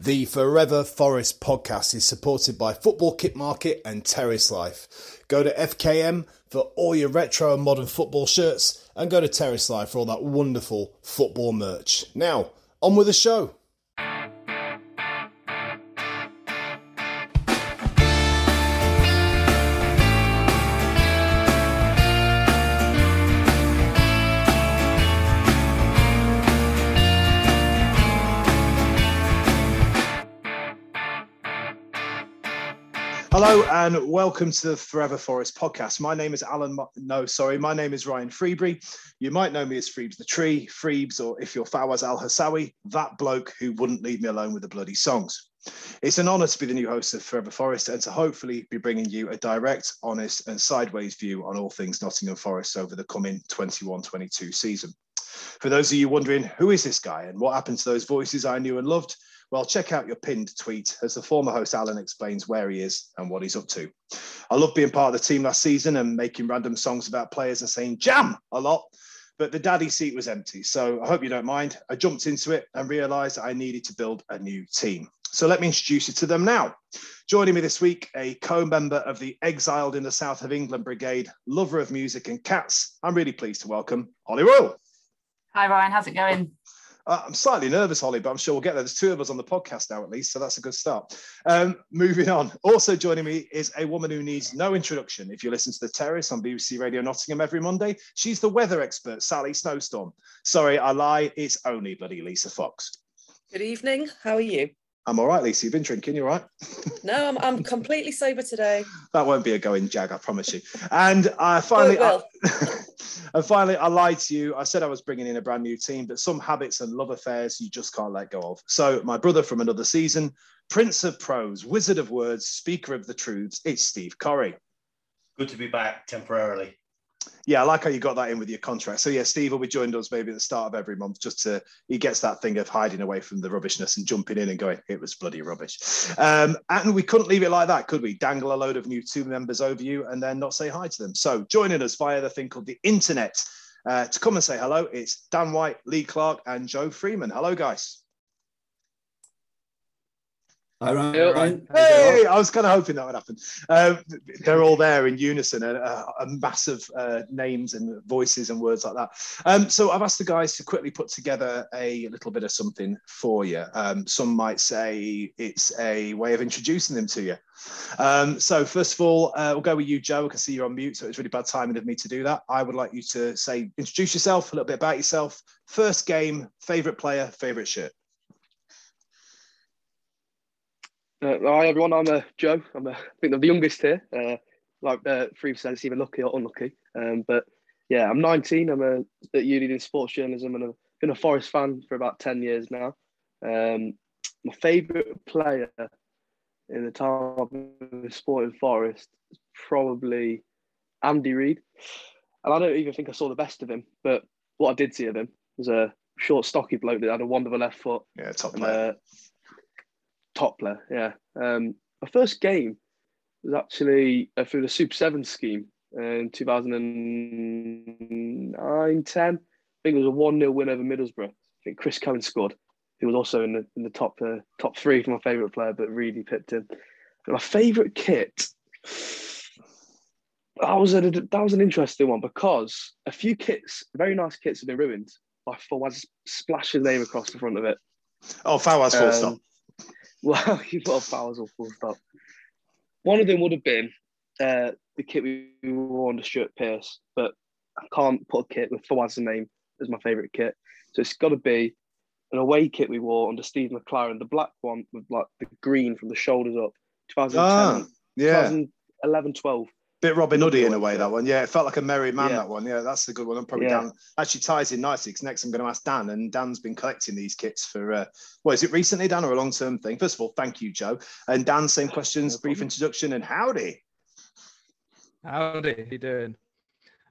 The Forever Forest podcast is supported by Football Kit Market and Terrace Life. Go to FKM for all your retro and modern football shirts and go to Terrace Life for all that wonderful football merch. Now, on with the show. Hello and welcome to the Forever Forest podcast. My name is Alan. No, sorry, my name is Ryan Freebury. You might know me as Freebs the Tree, Freebs, or if you're Fawaz Al Hassawi, that bloke who wouldn't leave me alone with the bloody songs. It's an honour to be the new host of Forever Forest and to hopefully be bringing you a direct, honest, and sideways view on all things Nottingham Forest over the coming 21 22 season. For those of you wondering, who is this guy and what happened to those voices I knew and loved? Well, check out your pinned tweet as the former host Alan explains where he is and what he's up to. I love being part of the team last season and making random songs about players and saying jam a lot, but the daddy seat was empty. So I hope you don't mind. I jumped into it and realized I needed to build a new team. So let me introduce you to them now. Joining me this week, a co member of the Exiled in the South of England Brigade, lover of music and cats. I'm really pleased to welcome Holly Royal. Hi, Ryan. How's it going? Uh, I'm slightly nervous, Holly, but I'm sure we'll get there. There's two of us on the podcast now, at least, so that's a good start. Um, moving on. Also joining me is a woman who needs no introduction. If you listen to The Terrace on BBC Radio Nottingham every Monday, she's the weather expert, Sally Snowstorm. Sorry, I lie. It's only bloody Lisa Fox. Good evening. How are you? I'm all right, Lisa. You've been drinking, you're right. no, I'm, I'm completely sober today. That won't be a going jag, I promise you. And I finally, oh, I, and finally, I lied to you. I said I was bringing in a brand new team, but some habits and love affairs you just can't let go of. So, my brother from another season, Prince of Prose, Wizard of Words, Speaker of the Truths, it's Steve Corrie. Good to be back temporarily yeah, I like how you got that in with your contract. So yeah, Steve will be joined us maybe at the start of every month, just to he gets that thing of hiding away from the rubbishness and jumping in and going, it was bloody rubbish. Um, and we couldn't leave it like that, could we? Dangle a load of new two members over you and then not say hi to them. So joining us via the thing called the internet uh, to come and say hello, it's Dan White, Lee Clark, and Joe Freeman. Hello, guys. Hi, Ryan. Hey, I was kind of hoping that would happen. Um, they're all there in unison, a, a massive uh, names and voices and words like that. Um, so I've asked the guys to quickly put together a little bit of something for you. Um, some might say it's a way of introducing them to you. Um, so first of all, uh, we'll go with you, Joe. I can see you're on mute, so it's really bad timing of me to do that. I would like you to say, introduce yourself, a little bit about yourself, first game, favorite player, favorite shirt. Uh, hi everyone, I'm uh, Joe. I'm uh, I think I'm the youngest here. Uh, like uh, three percent, it's either lucky or unlucky. Um, but yeah, I'm 19. I'm a, at uni in sports journalism, and I've been a Forest fan for about 10 years now. Um, my favourite player in the time of sporting Forest is probably Andy Reid, and I don't even think I saw the best of him. But what I did see of him was a short, stocky bloke that had a wonderful left foot. Yeah, top player. And, uh, top player. Yeah. Um, my first game was actually uh, through the Super Seven scheme in 2009 10. I think it was a 1 0 win over Middlesbrough. I think Chris Cohen scored. He was also in the in the top uh, top three for my favourite player, but really pipped him. My favourite kit. That was a that was an interesting one because a few kits, very nice kits, have been ruined by Fawaz splashing name across the front of it. Oh, Fawaz full um, stop. Well, you got Fawaz all full stop. One of them would have been uh, the kit we wore under Stuart Pearce, but I can't put a kit with Fawaz's name as my favourite kit. So it's got to be an away kit we wore under Steve McClaren, the black one with like the green from the shoulders up. 2010, ah, yeah. 2011, 12 bit Robin Hoodie in a way that one. Yeah, it felt like a merry man yeah. that one. Yeah, that's a good one. I'm probably yeah. Dan actually ties in nicely because next I'm going to ask Dan, and Dan's been collecting these kits for uh, what is it recently, Dan, or a long term thing? First of all, thank you, Joe. And Dan, same questions, no brief introduction, and howdy. Howdy, how you doing?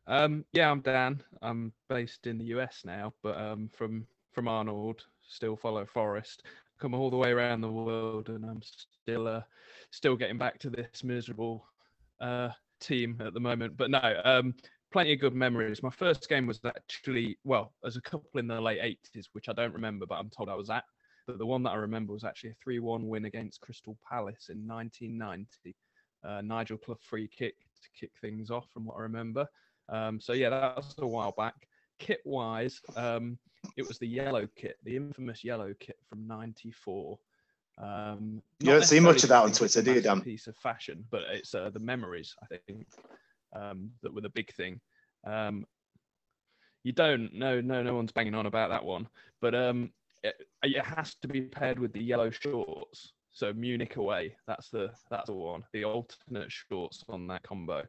Um, yeah, I'm Dan. I'm based in the US now, but um, from from Arnold, still follow Forest. Come all the way around the world, and I'm still uh, still getting back to this miserable uh, team at the moment. But no, um, plenty of good memories. My first game was actually, well, there's a couple in the late 80s, which I don't remember, but I'm told I was at. but the one that I remember was actually a 3 1 win against Crystal Palace in 1990. Uh, Nigel Clough free kick to kick things off, from what I remember. Um, so, yeah, that was a while back. Kit wise, um, it was the yellow kit, the infamous yellow kit from 94. Um, you don't see much of that on Twitter, do you, Dan? Piece of fashion, but it's uh, the memories, I think, um, that were the big thing. Um, you don't, no, no, no one's banging on about that one, but um, it, it has to be paired with the yellow shorts. So Munich away, that's the that's the one. The alternate shorts on that combo.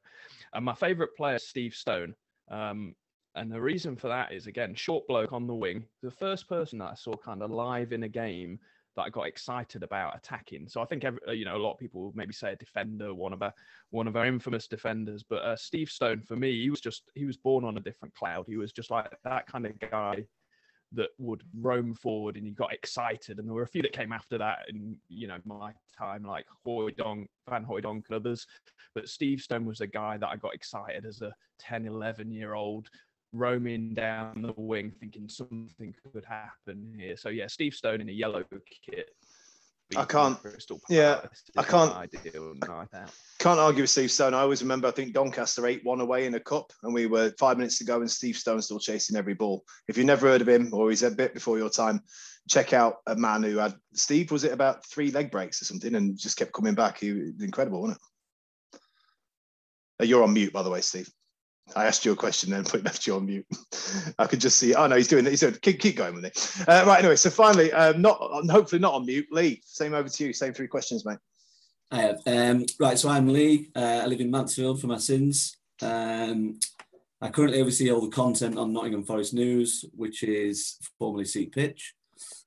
And my favourite player, Steve Stone. Um, and the reason for that is again, short bloke on the wing. The first person that I saw kind of live in a game that I got excited about attacking. So I think every, you know a lot of people maybe say a defender, one of our one of our infamous defenders. But uh, Steve Stone, for me, he was just he was born on a different cloud. He was just like that kind of guy that would roam forward and you got excited. And there were a few that came after that in, you know, my time, like Hooijdonk, Van Hooijdonk and others. But Steve Stone was the guy that I got excited as a 10, 11 year old roaming down the wing, thinking something could happen here. So yeah, Steve Stone in a yellow kit. I can't. Yeah, I can't. Can't argue with Steve Stone. I always remember. I think Doncaster eight one away in a cup, and we were five minutes to go, and Steve Stone still chasing every ball. If you've never heard of him, or he's a bit before your time, check out a man who had Steve. Was it about three leg breaks or something, and just kept coming back? He incredible, wasn't it? Uh, you're on mute, by the way, Steve. I asked you a question then, put left you on mute. I could just see. Oh no, he's doing it. He said, Keep, keep going with it. Uh, right. Anyway, so finally, um, not hopefully not on mute. Lee, same over to you. Same three questions, mate. I have. Um, right. So I'm Lee. Uh, I live in Mansfield for my sins. Um, I currently oversee all the content on Nottingham Forest News, which is formerly Seat Pitch.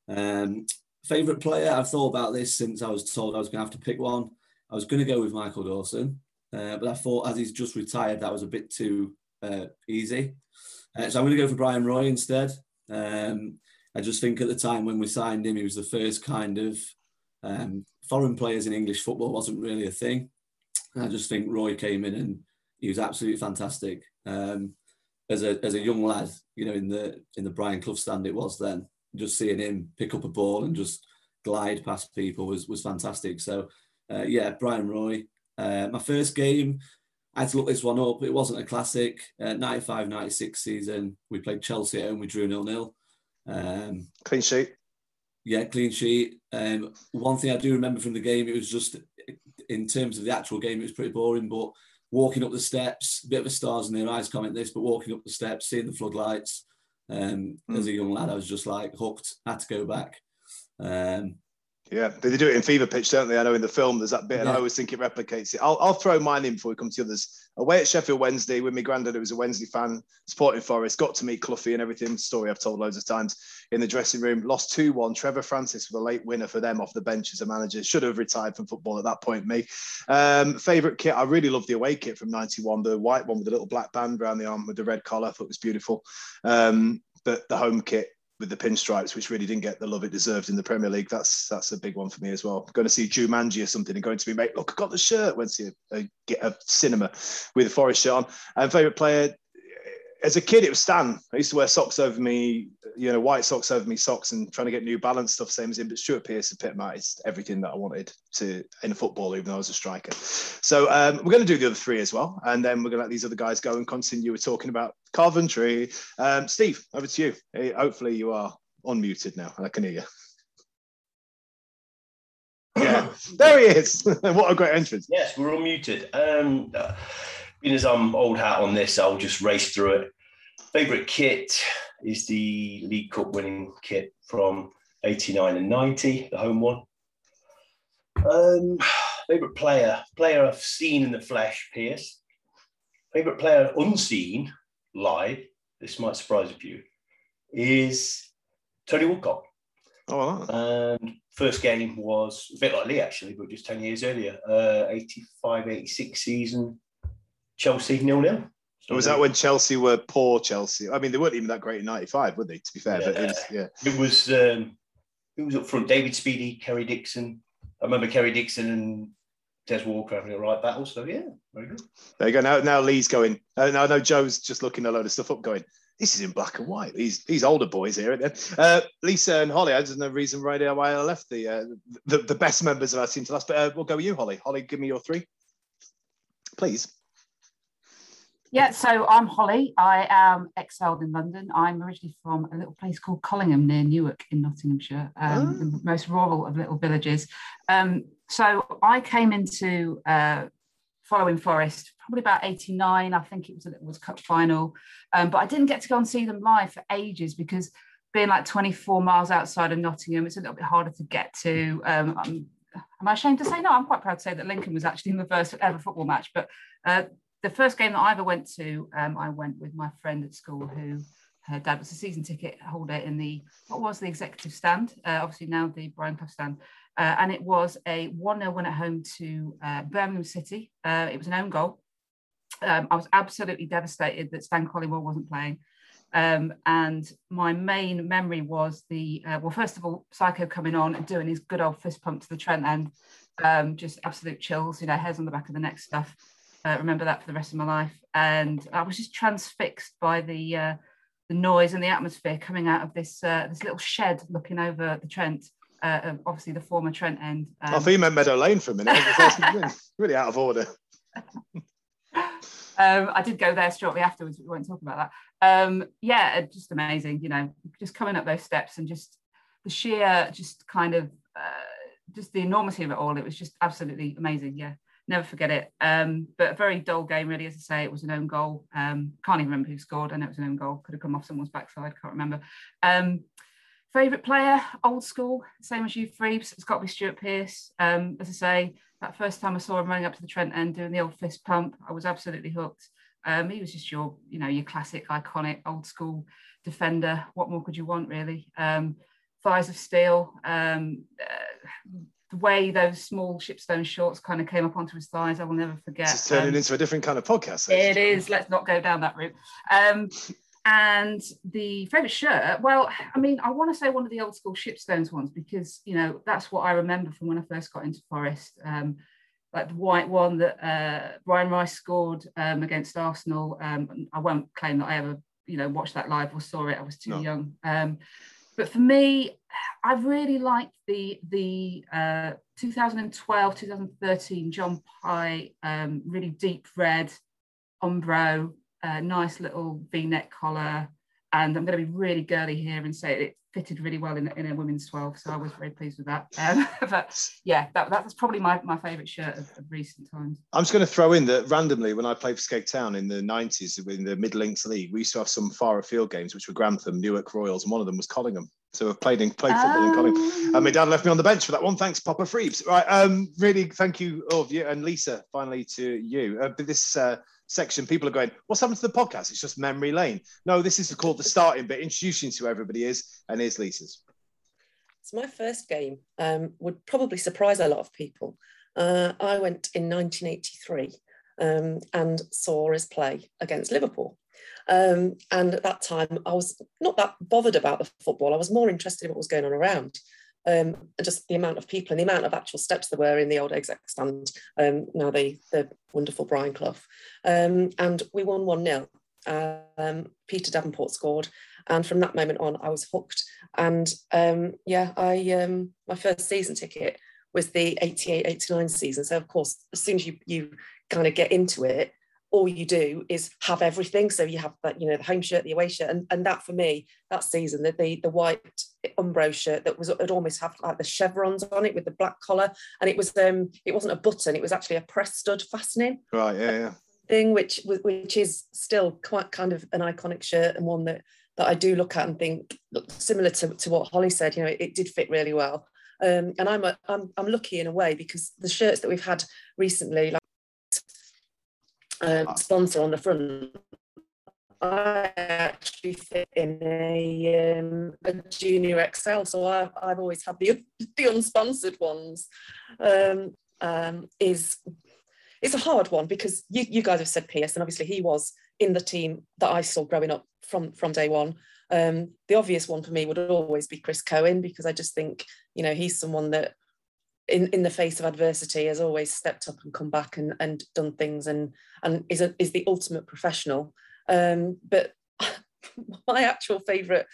Um, favorite player? I've thought about this since I was told I was going to have to pick one. I was going to go with Michael Dawson. Uh, but I thought as he's just retired, that was a bit too uh, easy. Uh, so I'm going to go for Bryan Roy instead. Um, I just think at the time when we signed him, he was the first kind of um, foreign players in English football wasn't really a thing. I just think Roy came in and he was absolutely fantastic. Um, as a as a young lad, you know, in the in the Brian Clough stand it was then, just seeing him pick up a ball and just glide past people was was fantastic. So uh, yeah, Bryan Roy, uh, my first game, I had to look this one up. It wasn't a classic. Uh, 95 96 season, we played Chelsea at home, we drew 0 0. Um, clean sheet. Yeah, clean sheet. Um, one thing I do remember from the game, it was just in terms of the actual game, it was pretty boring, but walking up the steps, a bit of a stars in their eyes comment this, but walking up the steps, seeing the floodlights, um, mm. as a young lad, I was just like hooked, had to go back. Um, yeah, they do it in Fever Pitch, don't they? I know in the film there's that bit, and I always think it replicates it. I'll, I'll throw mine in before we come to others. Away at Sheffield Wednesday with my granddad, who was a Wednesday fan, supporting Forest, got to meet Cloughie and everything. Story I've told loads of times in the dressing room. Lost 2 1. Trevor Francis was a late winner for them off the bench as a manager. Should have retired from football at that point, me. Um, Favourite kit, I really love the away kit from 91, the white one with the little black band around the arm with the red collar. I thought it was beautiful. Um, but the home kit, with the pinstripes, which really didn't get the love it deserved in the Premier League. That's that's a big one for me as well. Going to see Jumanji or something and going to be mate, look, I got the shirt. Went to a, a, a cinema with a Forest shirt on. And favourite player, as a kid, it was Stan. I used to wear socks over me, you know, white socks over me socks, and trying to get New Balance stuff, same as him. But Stuart Pearce epitomised everything that I wanted to in football, even though I was a striker. So um, we're going to do the other three as well, and then we're going to let these other guys go and continue. We're talking about Coventry. Um, Steve, over to you. Hey, hopefully, you are unmuted now, and I can hear you. Yeah, there he is. what a great entrance. Yes, we're unmuted. Um, uh, being as I'm old hat on this, I'll just race through it. Favorite kit is the League Cup winning kit from 89 and 90, the home one. Um, favorite player, player I've seen in the flesh, Pearce. Favorite player unseen live, this might surprise a few, is Tony Woodcock. Oh, And first game was a bit like Lee actually, but just 10 years earlier, uh, 85 86 season, Chelsea nil nil. So was that when Chelsea were poor Chelsea? I mean, they weren't even that great in '95, were they? To be fair, yeah, but it was, yeah. It was um, was up front? David Speedie, Kerry Dixon. I remember Kerry Dixon and Des Walker having a right battle. So yeah, very good. There you go. Now, now Lee's going. Uh, now I know Joe's just looking a load of stuff up, going. this is in black and white. These these older boys here. Uh, Lisa and Holly, I don't know the reason why I left the, uh, the the best members of our team to last, but uh, we'll go with you, Holly. Holly, give me your three, please. Yeah, so I'm Holly. I am exiled in London. I'm originally from a little place called Collingham near Newark in Nottinghamshire, um, oh. the most rural of little villages. Um, so I came into uh, following Forest probably about 89. I think it was a was cup final, um, but I didn't get to go and see them live for ages because being like 24 miles outside of Nottingham, it's a little bit harder to get to. Um, am I ashamed to say no? I'm quite proud to say that Lincoln was actually in the first ever football match, but uh, the first game that I ever went to, um, I went with my friend at school who her dad was a season ticket holder in the what was the executive stand, uh, obviously now the Brian Clough stand, uh, and it was a one 0 win at home to uh, Birmingham City. Uh, it was an own goal. Um, I was absolutely devastated that Stan Collymore wasn't playing. Um, and my main memory was the uh, well, first of all, Psycho coming on and doing his good old fist pump to the Trent end, um, just absolute chills, you know, hairs on the back of the neck stuff. Uh, remember that for the rest of my life. And I was just transfixed by the uh, the noise and the atmosphere coming out of this uh, this little shed looking over the Trent. Uh, obviously, the former Trent end. Um, I thought you meant Meadow Lane for a minute. really out of order. Um, I did go there shortly afterwards. We won't talk about that. Um, yeah, just amazing. You know, just coming up those steps and just the sheer, just kind of, uh, just the enormity of it all. It was just absolutely amazing. Yeah, never forget it. Um, but a very dull game, really. As I say, it was an own goal. Um, can't even remember who scored. I know it was an own goal. Could have come off someone's backside. Can't remember. Um, favorite player, old school, same as you, Freebs. It's got to be Stuart Pearce. Um, as I say, that first time I saw him running up to the Trent end doing the old fist pump, I was absolutely hooked. Um, he was just your, you know, your classic, iconic, old school defender. What more could you want, really? Um, thighs of steel. Um, uh, the way those small shipstone shorts kind of came up onto his thighs, I will never forget. It's turning um, into a different kind of podcast. It is. Let's not go down that route. Um, and the favorite shirt, well, I mean, I want to say one of the old school Shipstones ones because, you know, that's what I remember from when I first got into Forest. Um, like the white one that uh, Brian Rice scored um, against Arsenal. Um, I won't claim that I ever, you know, watched that live or saw it. I was too no. young. But for me, I really liked the the uh, 2012, 2013 John Pye um, really deep red Umbro a nice little v-neck collar. And I'm going to be really girly here and say it fitted really well in, in a women's 12 so I was very pleased with that. Um, but yeah that, that's probably my, my favourite shirt of, of, recent times. I'm just going to throw in that randomly when I played for Skeg Town in the 90s in the Mid Lincs League we used to have some far afield games which were Grantham Newark Royals and one of them was Collingham. So I've played in played football um, in Collingham. And my dad left me on the bench for that one. Thanks Papa Freebs right um really thank you all of you and Lisa finally to you. Uh, this uh, section, people are going, What's happened to the podcast? It's just memory lane. No, this is called the starting bit, introducing to everybody is, and here's Lisa's. So, my first game um, would probably surprise a lot of people. Uh, I went in 1983 um, and saw us play against Liverpool. Um, and at that time, I was not that bothered about the football. I was more interested in what was going on around um, just the amount of people and the amount of actual steps there were in the old exec stand, um, now the, the wonderful Brian Clough. Um, and we won 1 0. Um, Peter Davenport scored, and from that moment on, I was hooked. And um, yeah, I um, my first season ticket was the 88 89 season. So, of course, as soon as you, you kind of get into it, all you do is have everything. So you have that, you know, the home shirt, the away shirt, and, and that for me, that season, the the, the white Umbro shirt that was it almost have like the chevrons on it with the black collar, and it was um it wasn't a button, it was actually a press stud fastening. Right, yeah, yeah. Thing which which is still quite kind of an iconic shirt and one that that I do look at and think similar to, to what Holly said, you know, it, it did fit really well. Um, and I'm, a, I'm I'm lucky in a way because the shirts that we've had recently, like um, sponsor on the front, I actually fit in a, um, a junior XL, so I, I've always had the, the unsponsored ones. Um, um, is it's a hard one because you, you guys have said Pearce, and obviously he was in the team that I saw growing up from from day one. Um, the obvious one for me would always be Chris Cohen because I just think you know he's someone that in, in the face of adversity has always stepped up and come back and, and done things and and is a, is the ultimate professional. Um, but my actual favourite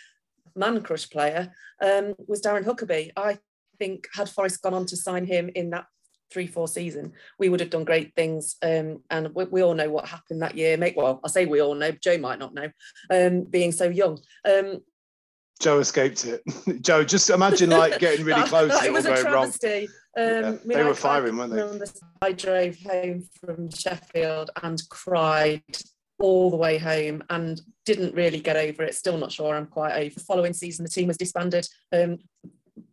man crush player um, was Darren Huckerby. I think had Forest gone on to sign him in that three four season, we would have done great things. Um, and we, we, all know what happened that year. Make well, I say we all know. Joe might not know, um, being so young. Joe escaped it. Joe, just imagine like getting really close it was a travesty. Um, Yeah, they were firing, I weren't they? remember I drove home from Sheffield and cried all the way home and didn't really get over it. Still not sure I'm quite over. The Following season, the team was disbanded. Um,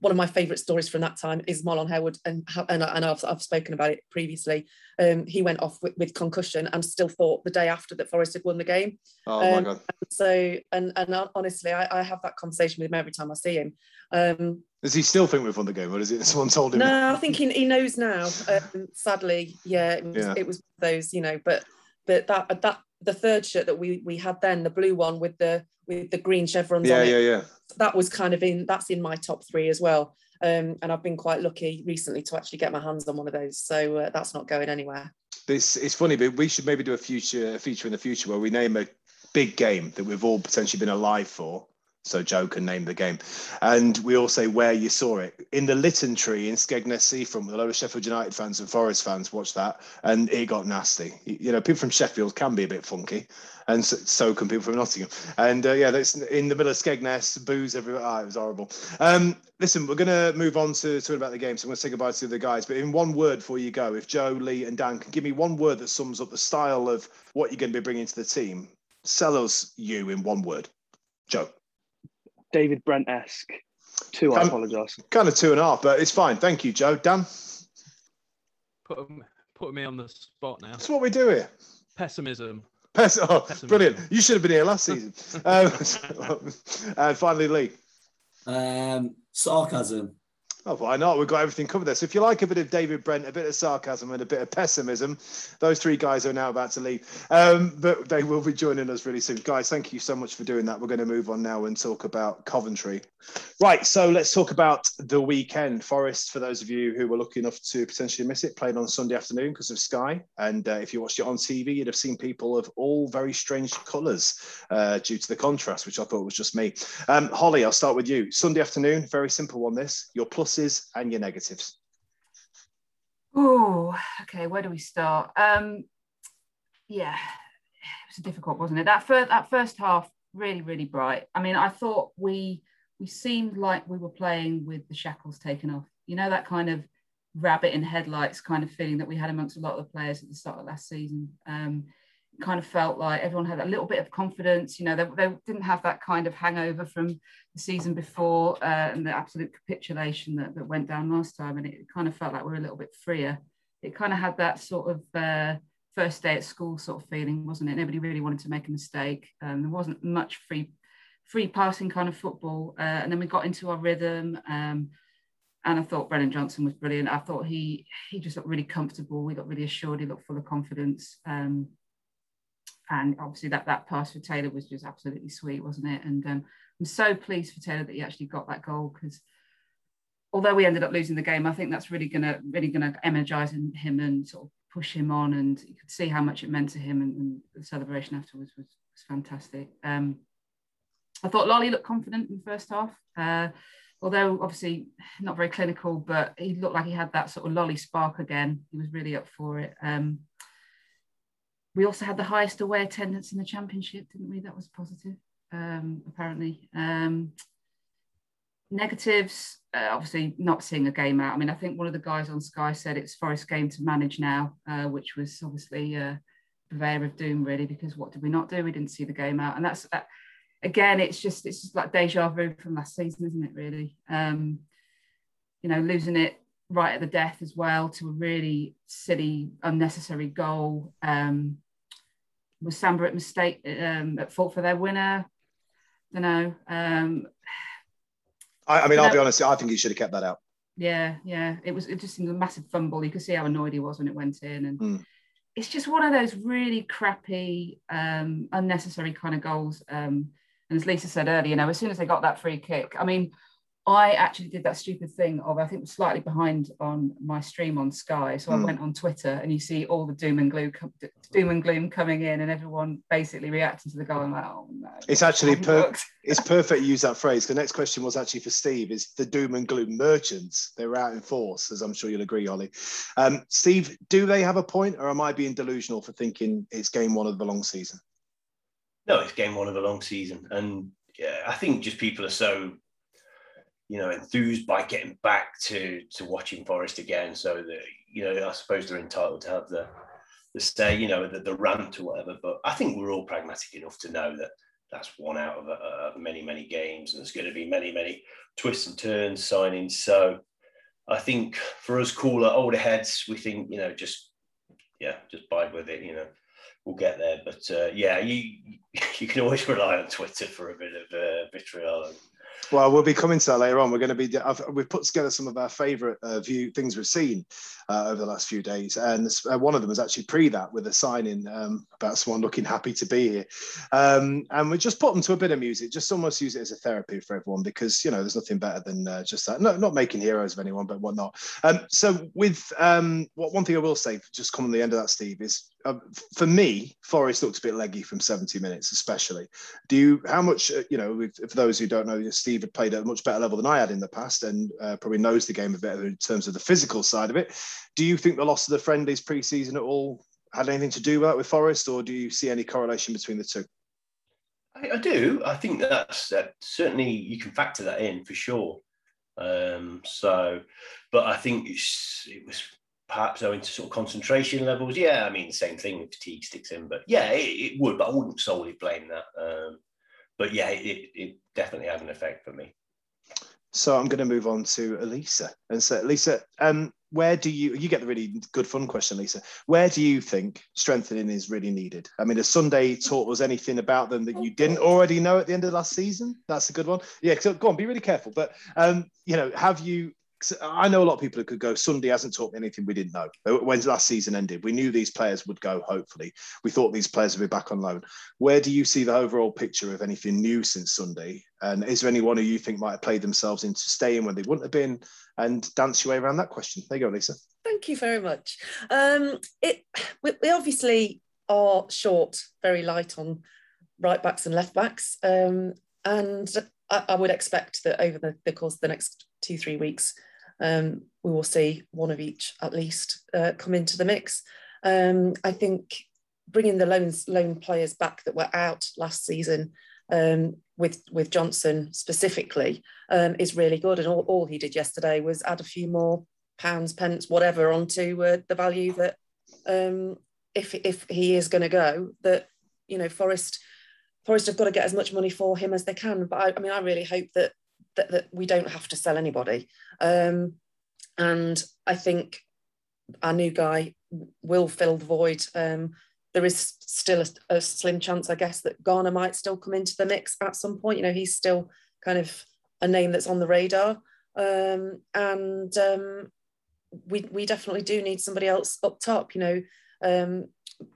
one of my favourite stories from that time is Marlon Harewood, and and, and I've, I've spoken about it previously. Um, he went off with, with concussion and still thought the day after that Forest had won the game. Oh my Um, god. So, and and honestly, I, I have that conversation with him every time I see him. Um, Does he still think we've won the game, or is it someone told him? no, I think he, he knows now. Um, sadly, yeah, it was, Yeah. it was those, you know, but but that that the third shirt that we we had then, the blue one with the with the green chevrons Yeah, on it, yeah, yeah. that was kind of in that's in my top three as well. Um, and I've been quite lucky recently to actually get my hands on one of those, so uh, that's not going anywhere. This it's funny, but we should maybe do a future a feature in the future where we name a big game that we've all potentially been alive for. So Joe can name the game, and we all say where you saw it in the Litten Tree in Skegness Seafront. With a lot of Sheffield United fans and Forest fans watched that, and it got nasty. You know, people from Sheffield can be a bit funky, and so, so can people from Nottingham. And uh, yeah, that's in the middle of Skegness, booze everywhere. Ah, it was horrible. Um, listen, we're going to move on to talking about the game, so I'm going to say goodbye to the guys. But in one word before you go, if Joe, Lee, and Dan can give me one word that sums up the style of what you're going to be bringing to the team, sell us you in one word. Joe, David Brent esque. Two, I Um, apologise. kind of two and a half, but it's fine. Thank you, Joe. Dan, Put 'em- put me on the spot now. that's what we do here. Pessimism. Pes- oh, Pessimism. brilliant. You should have been here last season. um, and finally, Lee. Um, sarcasm. Oh, why not? We've got everything covered there. So if you like a bit of David Brent, a bit of sarcasm, and a bit of pessimism, those three guys are now about to leave. Um, but they will be joining us really soon. Guys, thank you so much for doing that. We're going to move on now and talk about Coventry. Right, so let's talk about the weekend. Forest, for those of you who were lucky enough to potentially miss it, played on Sunday afternoon because of Sky. And uh, if you watched it on TV, you'd have seen people of all very strange colours uh, due to the contrast, which I thought was just me. Um, Holly, I'll start with you. Sunday afternoon, very simple one this your pluses and your negatives. Oh, okay. Where do we start? Um, yeah, it was difficult, wasn't it? That first that first half really, really bright. I mean, I thought we we seemed like we were playing with the shackles taken off. You know, that kind of rabbit in headlights kind of feeling that we had amongst a lot of the players at the start of last season. Um, kind of felt like everyone had a little bit of confidence. You know, they, they didn't have that kind of hangover from the season before uh, and the absolute capitulation that, that went down last time. And it kind of felt like we were a little bit freer. It kind of had that sort of uh, first day at school sort of feeling, wasn't it? Nobody really wanted to make a mistake. Um, there wasn't much free free passing kind of football. Uh, and then we got into our rhythm. Um, and I thought Brennan Johnson was brilliant. I thought he he just looked really comfortable. We got really assured. He looked full of confidence. Um, and obviously that that pass for Taylor was just absolutely sweet, wasn't it? And um, I'm so pleased for Taylor that he actually got that goal because although we ended up losing the game, I think that's really gonna really gonna energize him and sort of push him on. And you could see how much it meant to him, and, and the celebration afterwards was, was fantastic. Um, I thought Lolley looked confident in the first half. Uh, although obviously not very clinical, but he looked like he had that sort of Lolley spark again. He was really up for it. Um, we also had the highest away attendance in the championship, didn't we? That was positive, um, apparently. Um, negatives, uh, obviously not seeing a game out. I mean, I think one of the guys on Sky said it's Forest game to manage now, uh, which was obviously a purveyor of doom, really, because what did we not do? We didn't see the game out, and that's that. Again, it's just it's just like deja vu from last season, isn't it? Really, um, you know, losing it right at the death as well to a really silly, unnecessary goal. Um, was Samba at mistake um, at fault for their winner? I don't know. Um, I, I mean, I'll No. be honest, I think he should have kept that out. yeah, yeah. It was it just seemed a massive fumble. You could see how annoyed he was when it went in, and Mm. it's just one of those really crappy, um, unnecessary kind of goals. Um, and as Lisa said earlier, you know, as soon as they got that free kick, I mean, I actually did that stupid thing of I think was slightly behind on my stream on Sky, so mm. I hmm. went on Twitter and you see all the doom and gloom, doom and gloom coming in, and everyone basically reacting to the goal. I'm like, oh no! It's actually per- it's perfect. You use that phrase. The next question was actually for Steve. Is the doom and gloom merchants? They're out in force, as I'm sure you'll agree, Ollie. Um, Steve, do they have a point, or am I being delusional for thinking it's game one of the long season? No, it's game one of a long season, and yeah, I think just people are so you know enthused by getting back to to watching Forest again. So that you know, I suppose they're entitled to have the the stay, you know, the, the rant or whatever. But I think we're all pragmatic enough to know that that's one out of uh, many many games, and there's going to be many many twists and turns, signings. So I think for us cooler older heads, we think you know just yeah, just bide with it. You know, we'll get there. But uh, yeah, you you can always rely on Twitter for a bit of uh, vitriol. Well, we'll be coming to that later on. We're going to be. I've, we've put together some of our favourite uh, view things we've seen uh, over the last few days, and this, uh, one of them was actually pre that with a signing um, about someone looking happy to be here, um, and we just put them to a bit of music, just almost use it as a therapy for everyone because you know there's nothing better than uh, just that. No, not making heroes of anyone, but whatnot. Um, so with um, what one thing I will say, just coming on the end of that, Steve, is uh, for me, Forest looked a bit leggy from 70 minutes, especially. Do you, how much, uh, you know, for those who don't know, Steve had played at a much better level than I had in the past and uh, probably knows the game a bit in terms of the physical side of it. Do you think the loss of the friendlies pre-season at all had anything to do with that with Forest, or do you see any correlation between the two? I, I do. I think that's that certainly you can factor that in for sure. Um, so, but I think it was perhaps owing to sort of concentration levels. Yeah, I mean, same thing with fatigue sticks in, but yeah, it, it would, but I wouldn't solely blame that. Um, but yeah, it, it definitely had an effect for me. So I'm going to move on to Elisa and say, Lisa, um, where do you you get the really good fun question, Lisa? Where do you think strengthening is really needed? I mean, has Sunday taught us anything about them that you didn't already know at the end of last season? That's a good one. Yeah, so go on, be really careful. But um, you know, have you I know a lot of people who could go, Sunday hasn't taught me anything we didn't know. When last season ended, we knew these players would go, hopefully. We thought these players would be back on loan. Where do you see the overall picture of anything new since Sunday? And is there anyone who you think might have played themselves into staying when they wouldn't have been? And dance your way around that question. There you go, Lisa. Thank you very much. Um, it we, we obviously are short, very light on right backs and left backs. Um, and I, I, would expect that over the, the course of the next two, three weeks, um, we will see one of each at least uh, come into the mix. Um, I think bringing the loans, loan players back that were out last season um, with with Johnson specifically um, is really good. And all, all he did yesterday was add a few more pounds, pence, whatever, onto uh, the value that um, if if he is going to go, that you know Forest Forest have got to get as much money for him as they can. But I, I mean, I really hope that that, that we don't have to sell anybody. Um, and I think our new guy will fill the void. Um, there is still a, a, slim chance, I guess, that Garner might still come into the mix at some point. You know, he's still kind of a name that's on the radar. Um, and um, we, we definitely do need somebody else up top, you know. Um,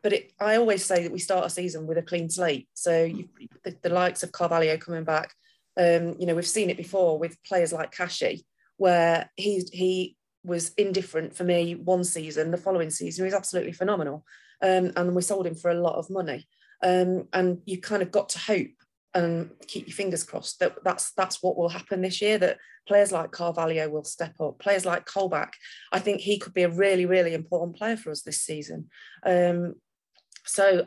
but it, I always say that we start a season with a clean slate. So you, the, the likes of Carvalho coming back, um, you know, we've seen it before with players like Kashi, where he he was indifferent for me one season. The following season, he was absolutely phenomenal, um, and we sold him for a lot of money. Um, and you kind of got to hope and keep your fingers crossed that that's that's what will happen this year. That players like Carvalho will step up. Players like Colback, I think he could be a really really important player for us this season. Um, so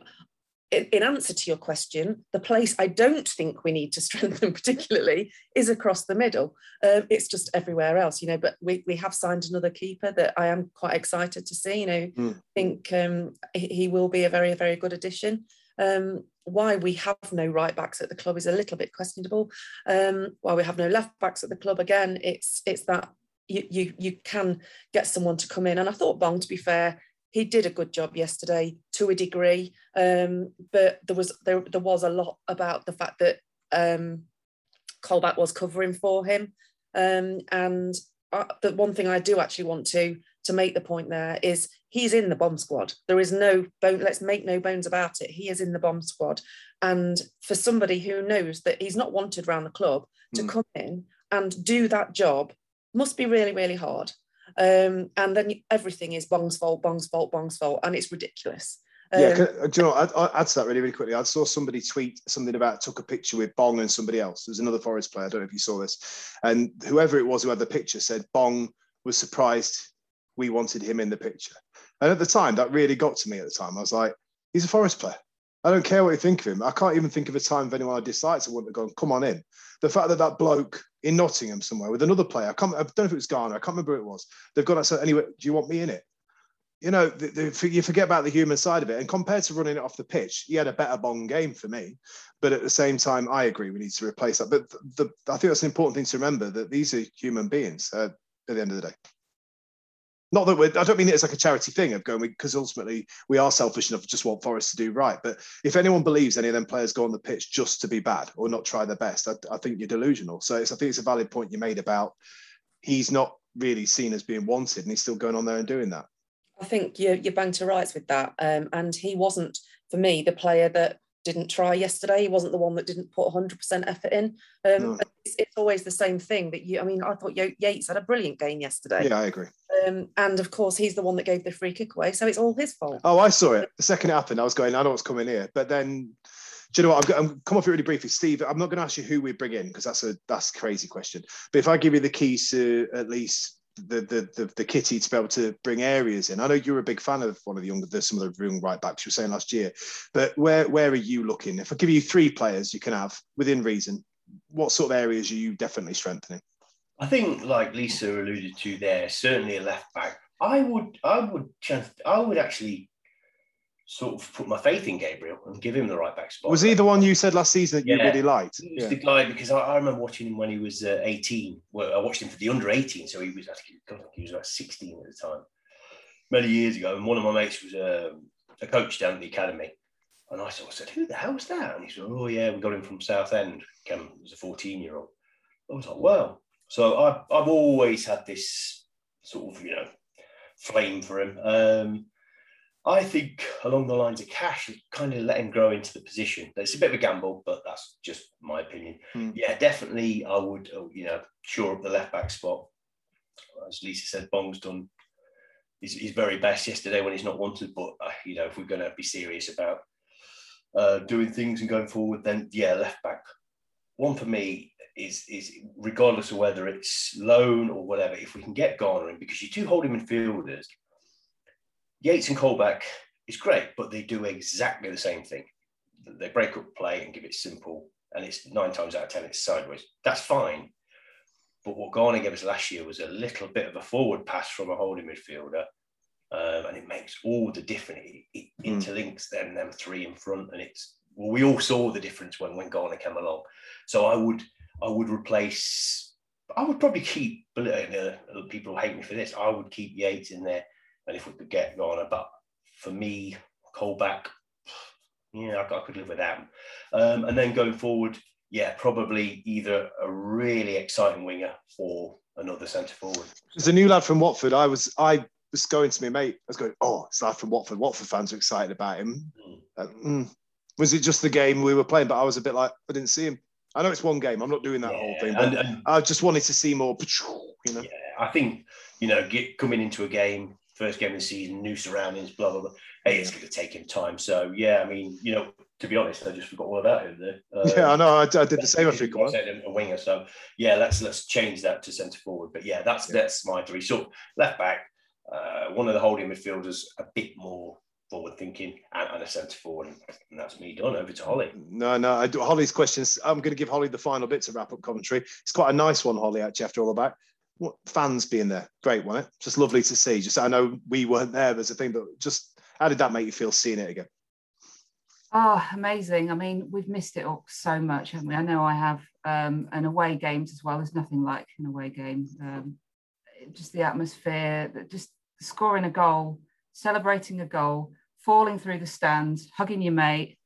in answer to your question, the place I don't think we need to strengthen particularly is across the middle. Um, it's just everywhere else, you know. But we, we have signed another keeper that I am quite excited to see. You know, mm. I think um, he will be a very very good addition. Um, why we have no right backs at the club is a little bit questionable. Um, why we have no left backs at the club again, it's it's that you you you can get someone to come in. And I thought Bong, to be fair, he did a good job yesterday to a degree, um, but there was there, there was a lot about the fact that um, Colback was covering for him, um, and uh, the one thing I do actually want to to make the point there is he's in the bomb squad. There is no bone. Let's make no bones about it. He is in the bomb squad, and for somebody who knows that he's not wanted around the club to mm. come in and do that job must be really, really hard. Um, and then everything is Bong's fault, Bong's fault, Bong's fault, and it's ridiculous. Um, yeah, do you know, I'd, I'd add to that really, really quickly. I saw somebody tweet something about took a picture with Bong and somebody else. There was another Forest player. I don't know if you saw this. And whoever it was who had the picture said Bong was surprised we wanted him in the picture. And at the time, that really got to me at the time. I was like, he's a Forest player. I don't care what you think of him. I can't even think of a time of anyone I disliked I wouldn't have gone, come on in. The fact that that bloke in Nottingham somewhere with another player, I, can't, I don't know if it was Garner, I can't remember who it was. They've got and said, anyway, do you want me in it? You know, the, the, you forget about the human side of it. And compared to running it off the pitch, he had a better bong game for me. But at the same time, I agree we need to replace that. But the, I think that's an important thing to remember that these are human beings uh, at the end of the day. Not that we're, I don't mean it as like a charity thing of going because ultimately we are selfish enough to just want Forest to do right. But if anyone believes any of them players go on the pitch just to be bad or not try their best, I, I think you're delusional. So I think it's a valid point you made about he's not really seen as being wanted and he's still going on there and doing that. I think you're, you're bang to rights with that. Um, and he wasn't, for me, the player that didn't try yesterday. He wasn't the one that didn't put 100% effort in. Um, no. it's, it's, always the same thing that you, I mean, I thought Yates had a brilliant game yesterday. Yeah, I agree. Um, and of course, he's the one that gave the free kick away. So it's all his fault. Oh, I saw it. The second it happened, I was going, I know what's coming here. But then, do you know what? I'm, I'm come off it really briefly. Steve, I'm not going to ask you who we bring in because that's a that's a crazy question. But if I give you the keys to at least the, the the the kitty to be able to bring areas in. I know you're a big fan of one of the younger, the, some of the young right backs you were saying last year, but where where are you looking? If I give you three players you can have within reason, what sort of areas are you definitely strengthening? I think, like Lisa alluded to there, certainly a left back. I would, I would, chance I would actually sort of put my faith in Gabriel and give him the right back spot. Was he the one you said last season that yeah. you really liked? He was yeah. the guy because I, I, remember watching him when he was uh, 18. Well, I watched him for the under 18, so he was I think he was about 16 at the time, many years ago. And one of my mates was uh, a coach down at the academy, and I sort of said, "Who the hell was that?" And he said, "Oh yeah, we got him from Southend. Came was a 14 year old." I was like, "Well," so I've I've always had this sort of you know flame for him. Um, I think along the lines of Cash, kind of let him grow into the position. It's a bit of a gamble, but that's just my opinion. Mm. Yeah, definitely, I would, uh, you know, shore up the left back spot. As Lisa said, Bong's done his, his very best yesterday when he's not wanted. But uh, you know, if we're going to be serious about uh, doing things and going forward, then yeah, left back. One for me is is regardless of whether it's loan or whatever. If we can get Garner in, because you two holding midfielders Yates and Colback is great, but they do exactly the same thing. They break up play and give it simple, and it's nine times out of ten it's sideways. That's fine. But what Garner gave us last year was a little bit of a forward pass from a holding midfielder, um, and it makes all the difference. It, it mm. interlinks them, them three in front, and it's well, we all saw the difference when when Garner came along. So I would I would replace. I would probably keep. Uh, people hate me for this. I would keep Yates in there and if we could get Garner. But for me, Colback, yeah, I, could live with that. Um, and then going forward, yeah, probably either a really exciting winger or another centre forward. There's a new lad from Watford. I was I was going to my mate. I was going, oh, it's a lad from Watford. Watford fans are excited about him. Mm. Uh, mm. Was it just the game we were playing? But I was a bit like, I didn't see him. I know it's one game. I'm not doing that yeah, whole thing, but and, and, I just wanted to see more. You know, yeah, I think you know, get coming into a game, first game of the season, new surroundings, blah blah blah. Hey, it's going to take him time. So yeah, I mean, you know, to be honest, I just forgot all about him there. Uh, yeah, I know. I, I did the same. I forgot. A winger. So yeah, let's let's change that to centre forward. But yeah, that's yeah. that's my three. So left back, uh, one of the holding midfielders, a bit more forward thinking and, and a centre forward. And that's me done. Over to Holly. No, no. I do, Holly's questions. I'm going to give Holly the final bit to wrap up commentary. It's quite a nice one, Holly, actually, after all the back fans being there, great, wasn't it? Just lovely to see. Just I know we weren't there as a thing, but just how did that make you feel seeing it again? Oh, amazing. I mean, we've missed it all so much, haven't we? I know I have um, and away games as well. There's nothing like an away game. Um, just the atmosphere, just scoring a goal, celebrating a goal, falling through the stands, hugging your mate,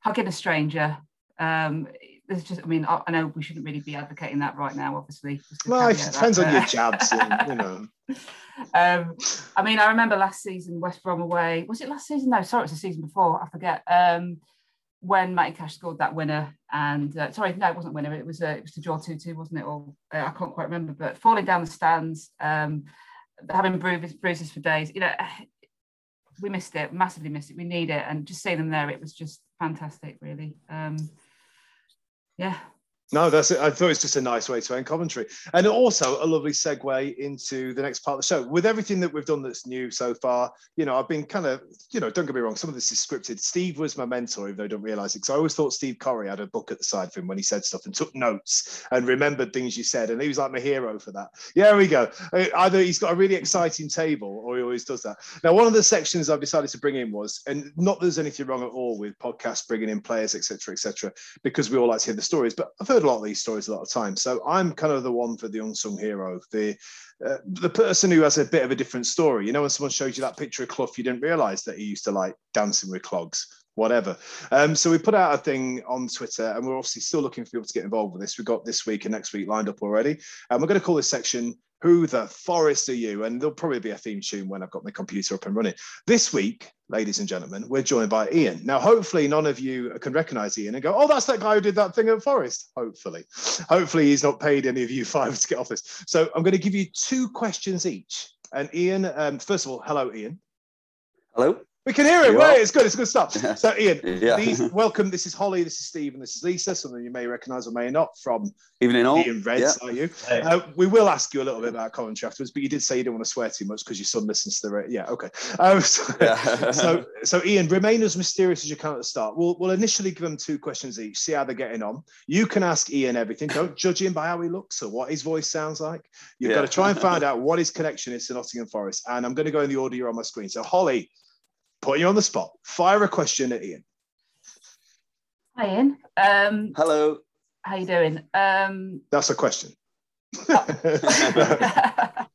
hugging a stranger. Um, there's just, I mean, I, I, know we shouldn't really be advocating that right now, obviously. Well, it depends that, on your jabs, and, you know. Um, I mean, I remember last season, West Brom away. Was it last season? No, sorry, it's the season before. I forget. Um, when Matty Cash scored that winner, and uh, sorry, no, it wasn't winner. It was a, it was to draw two two, wasn't it? Or uh, I can't quite remember. But falling down the stands, um, having bruises, bruises for days. You know, we missed it, massively missed it. We need it, and just seeing them there, it was just fantastic, really. Um, yeah, no, that's it. I thought it was just a nice way to end commentary. And also a lovely segue into the next part of the show. With everything that we've done that's new so far, you know, I've been kind of, you know, don't get me wrong, some of this is scripted. Steve was my mentor, even though I don't realize it. Because I always thought Steve Corrie had a book at the side of him when he said stuff and took notes and remembered things you said. And he was like my hero for that. Yeah, we go. Either he's got a really exciting table or he always does that. Now, one of the sections I've decided to bring in was, and not that there's anything wrong at all with podcasts bringing in players, etc., etc., because we all like to hear the stories, but I've heard a lot of these stories a lot of times. So I'm kind of the one for the unsung hero, the uh, the person who has a bit of a different story. You know, when someone shows you that picture of Clough, you didn't realise that he used to like dancing with clogs whatever. Um, so we put out a thing on Twitter, and we're obviously still looking for people to get involved with this. We've got this week and next week lined up already, and we're going to call this section "Who the Forest Are You?" And there'll probably be a theme tune when I've got my computer up and running. This week, ladies and gentlemen, we're joined by Ian. Now, hopefully, none of you can recognise Ian and go, "Oh, that's that guy who did that thing at Forest." Hopefully, hopefully he's not paid any of you five to get off this. So I'm going to give you two questions each. And Ian, um, first of all, hello, Ian. Hello. We can hear it. You Right, it's good. It's good stuff. So, Ian, Yeah. these, welcome. This is Holly. This is Steve, and this is Lisa. Something you may recognise or may not from Evening all. Ian Reds, are you? Hey. Uh, we will ask you a little bit about commentary afterwards, but you did say you didn't want to swear too much because your son listens to the. ra- Yeah, okay. Um, so, Yeah. so, so, Ian, remain as mysterious as you can at the start. We'll, we'll initially give them two questions each, see how they're getting on. You can ask Ian everything. Don't judge him by how he looks or what his voice sounds like. You've got to try and find out what his connection is to Nottingham Forest. And I'm going to go in the order you're on my screen. So, Holly, put you on the spot. Fire a question at Ian. hi Ian. Um, Hello. how you doing? Um, That's a question.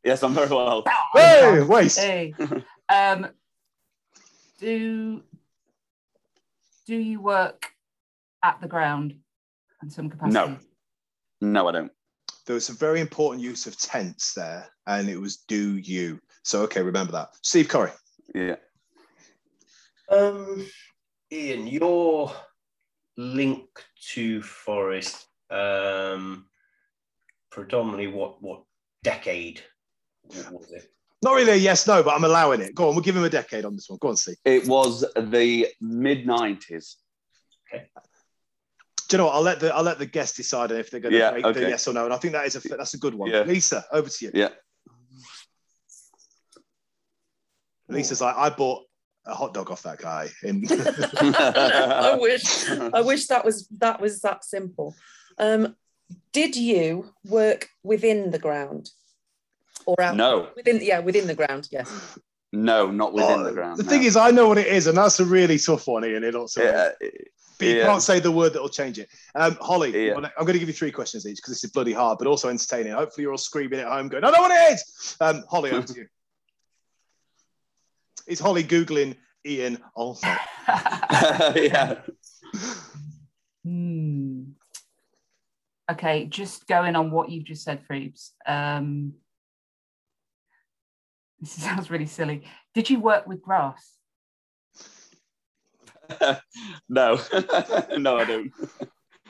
Yes, I'm very well. hey, waste. Hey. Um, do do you work at the ground in some capacity? No. No, I don't. There was a very important use of tense there, and it was do you. So, okay, remember that. Steve Corrie. Yeah. Um, Ian, your link to Forest, um, predominantly what what decade was it? Not really a yes, no, but I'm allowing it. Go on, we'll give him a decade on this one. Go on, see. It was the mid 90s. Do you know what? I'll let the I'll let the guest decide if they're going to Yeah, make the yes or no. And I think that is a that's a good one. Yeah. Lisa, over to you. Yeah. Lisa's like, I bought a hot dog off that guy. In I wish I wish that was that was that simple. Um, did you work within the ground or out? No, Within yeah, within the ground. Yes. no, not within Oh, the ground. The no. thing is, I know what it is, and that's a really tough one, Ian. It lots of ways. Yeah, But you yeah. can't say the word that will change it. Um, Holly, Yeah. I'm going to give you three questions each because this is bloody hard, but also entertaining. Hopefully, you're all screaming at home, going, "I know what it is." Um, Holly, over to you. Is Holly googling Ian also? yeah. Hmm. Okay, just going on what you've just said, Freebs. Um, this sounds really silly. Did you work with grass? no, no, I don't.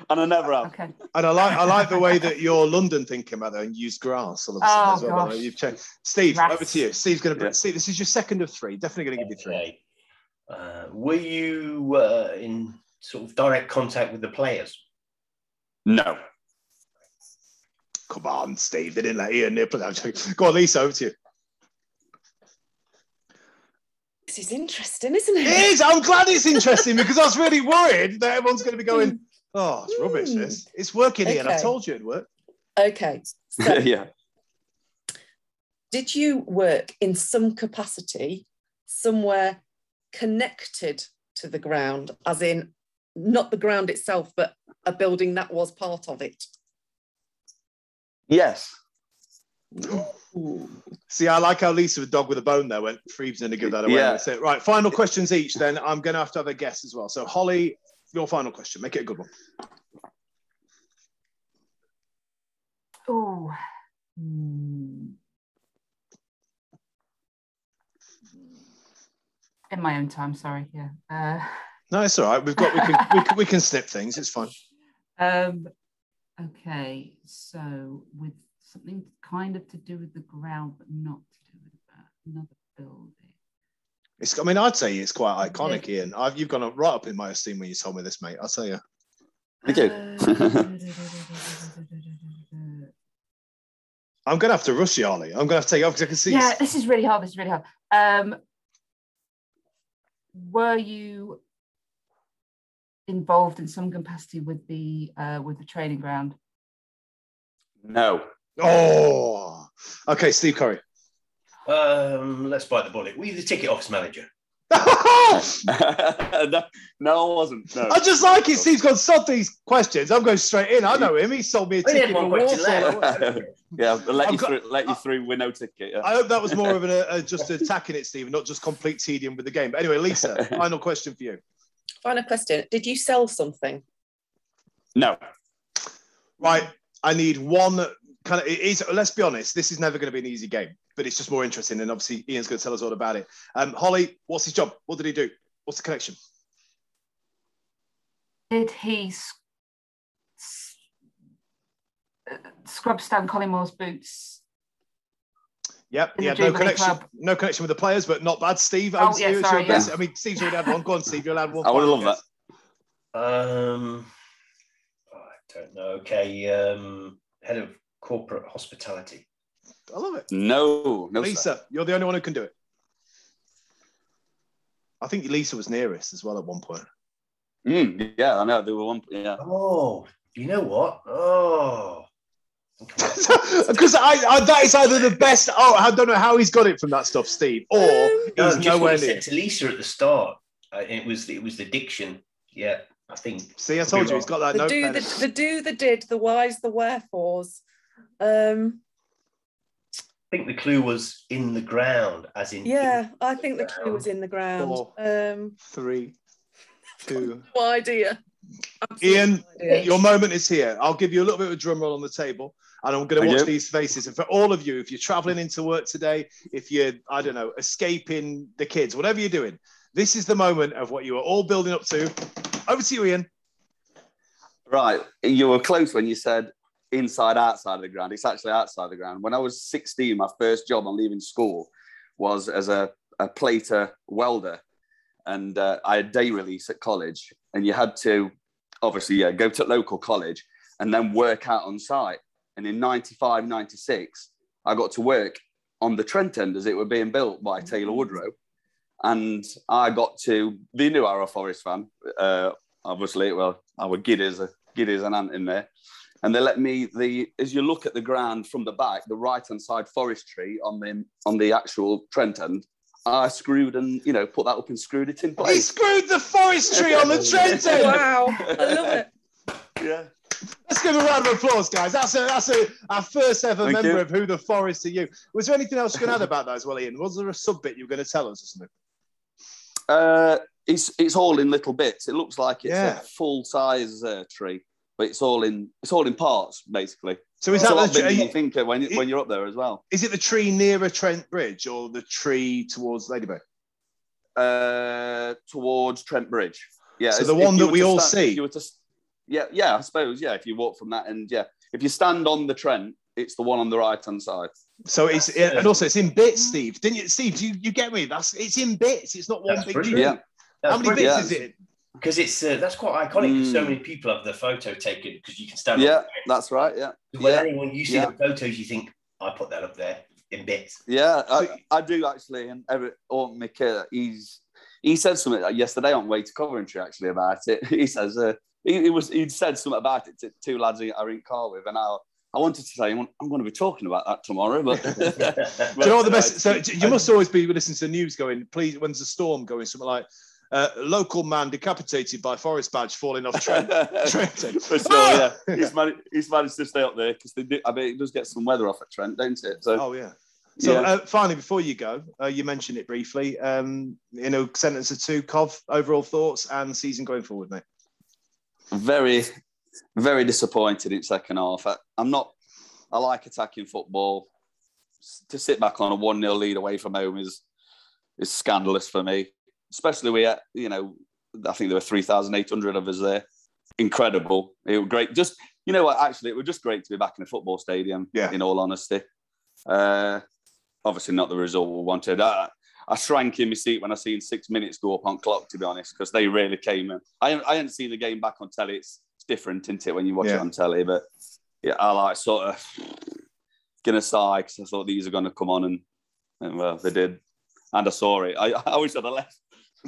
And I never have. Okay. And I like I like the way that you're London thinking about that and use grass all of a sudden Oh, as well. gosh. You've changed. Steve, Grass. over to you. Steve's going to Yeah. Steve. This is your second of three. Definitely going to give you three. Uh, were you uh, in sort of direct contact with the players? No. Come on, Steve. They didn't let Ian nip it. Go on, Lisa. Over to you. This is interesting, isn't it? It is. I'm glad it's interesting because I was really worried that everyone's going to be going, "Oh, it's rubbish." Hmm. This it's working, Ian. I told you it'd. Okay. So yeah. did you work in some capacity somewhere connected to the ground, as in not the ground itself, but a building that was part of it? Yes. See, I like how Lisa, with dog with a bone, there went. Freeb's going to give that away. Yeah. Right. Final questions each. Then I'm going to have to have a guess as well. So, Holly, your final question. Make it a good one. Oh. Hmm. In my own time, sorry. Yeah. Uh, No, it's all right. We've got we can we can, we can snip things. It's fine. Um, okay, so with something kind of to do with the ground, but not to do with that, another building. It's. I mean, I'd say it's quite iconic, Ian. I've, you've gone up right up in my esteem when you told me this, mate. I'll tell you. Thank you. I'm gonna have to rush you, Ollie. I'm gonna have to take you off because I can see. yeah, this is really hard. This is really hard. Um, were you involved in some capacity with the uh, with the training ground? No. Oh, okay, Steve Curry. Um, let's bite the bullet. Were you the ticket office manager? No, no, I wasn't. No. I just like it. Steve's gone sod these questions. I'm going straight in. I know him. He sold me a ticket one for question Warsaw. left. yeah, I'll let I've you got- through. Let you through with no ticket. Yeah. I hope that was more of an, uh, just attacking it, Steve, not just complete tedium with the game. But anyway, Lisa, final question for you. Final question. Did you sell something? No. Right, I need one kind of. It is. Let's be honest. This is never going to be an easy game, but it's just more interesting. And obviously, Ian's going to tell us all about it. Um, Holly, what's his job? What did he do? What's the connection? Did he s- s- uh, scrub Stan Collymore's boots? Yep, In he had no connection. Club. No connection with the players, but not bad. Steve, Oh, over to yeah, you. Sorry, your yeah. I mean, Steve's already had one. Go on, Steve. You'll have one. I would love that. Um, I don't know. Okay, um, head of corporate hospitality. I love it. No. No. sir. Lisa, you're the only one who can do it. I think Lisa was nearest as well at one point. Mm, yeah, I know. There were one. Yeah. Oh, you know what? Oh, Because I, I, that is either the best. Oh, I don't know how he's got it from that stuff, Steve, or Um, no, he's just nowhere near. to Lisa at the start. Uh, it was it was the diction. Yeah, I think. See, I told you he's got that The note. do, the, the do, the did, the whys, the wherefores. Um, I think the clue was in the ground, as in yeah, I think the clue was in the ground. Four. Um, Three, two. no idea. Absolutely Ian, no idea. your moment is here. I'll give you a little bit of a drum roll on the table, and I'm going to Thank watch you. these faces. And for all of you, if you're traveling into work today, if you're, I don't know, escaping the kids, whatever you're doing, this is the moment of what you are all building up to. Over to you, Ian. Right. You were close when you said inside, outside of the ground. It's actually outside the ground. When I was 16, my first job on leaving school was as a, a plater welder. And uh, I had day release at college. And you had to, obviously, yeah, go to local college and then work out on site. And in 95, 96, I got to work on the Trent end as it were being built by Taylor Woodrow. And I got to, they knew I was a Forest fan. Uh, obviously, well, I was giddy as a giddy as an ant in there. And they let me the as you look at the ground from the back, the right hand side forestry on the on the actual Trent end, I screwed and you know put that up and screwed it in place. He place. screwed the forestry on the Trent end. Wow, I love it. Yeah. Let's give a round of applause, guys. That's a that's a our first ever Thank member you. of Who the Forest Are You. Was there anything else you can add about that as well, Ian? Was there a sub bit you were going to tell us or something? Uh, it's it's all in little bits. It looks like it's Yeah. a full size uh, tree, but it's all in it's all in parts basically. So is that lot the, bigger you- you think uh, when you, when you're up there as well. is it the tree nearer Trent Bridge or the tree towards Lady Bay? uh, towards Trent Bridge. Yeah, So the one that we all stand- see? you were to yeah, yeah, I suppose. Yeah, if you walk from that end, yeah, if you stand on the Trent, it's the one on the right hand side. So it's That's, uh, and also it's in bits, Steve. Didn't you, Steve? Do you, you get me? That's it's in bits. It's not one That's big tree. Yeah, How many bits Yeah. is it? Because it's uh, that's quite iconic. 'cause so Mm. many people have the photo taken because you can stand. yeah, on that's right. Yeah, When yeah. anyone you see Yeah. the photos, you think I put that up there in bits. yeah. I, I do actually, and every or Mick, he's he said something yesterday on way to Coventry actually about it. He says uh, he, he was he'd said something about it to two lads I in car with, and I I wanted to say I'm going to be talking about that tomorrow, but Do you know what the best? So you must always be listening to the news, going, "Please, when's the storm going?" Something like, uh, "Local man decapitated by forest badge falling off Trent." Trenton. For sure, Ah! yeah. He's, managed, he's managed to stay up there because they do, I mean, it does get some weather off at Trent, don't it? So, Oh yeah. So yeah. uh, finally, before you go, uh, you mentioned it briefly. Um, in a sentence or two, Cov, overall thoughts and season going forward, mate. very, very disappointed in second half. I, I'm not, I like attacking football. S- To sit back on a 1 0 lead away from home is is scandalous for me, especially we, uh, you know, I think there were 3,800 of us there. Incredible. It was great. Just, you know what, actually, it was just great to be back in a football stadium, Yeah. in all honesty. Uh, obviously, not the result we wanted. I, I shrank in my seat when I seen six minutes go up on clock, to be honest, because they really came in. I, I hadn't seen the game back on telly. It's, it's different, isn't it, when you watch Yeah. it on telly? But yeah, I like sort of gonna sigh because I thought these are going to come on, and, and well, they did. And I saw it. I, I wish I'd have left.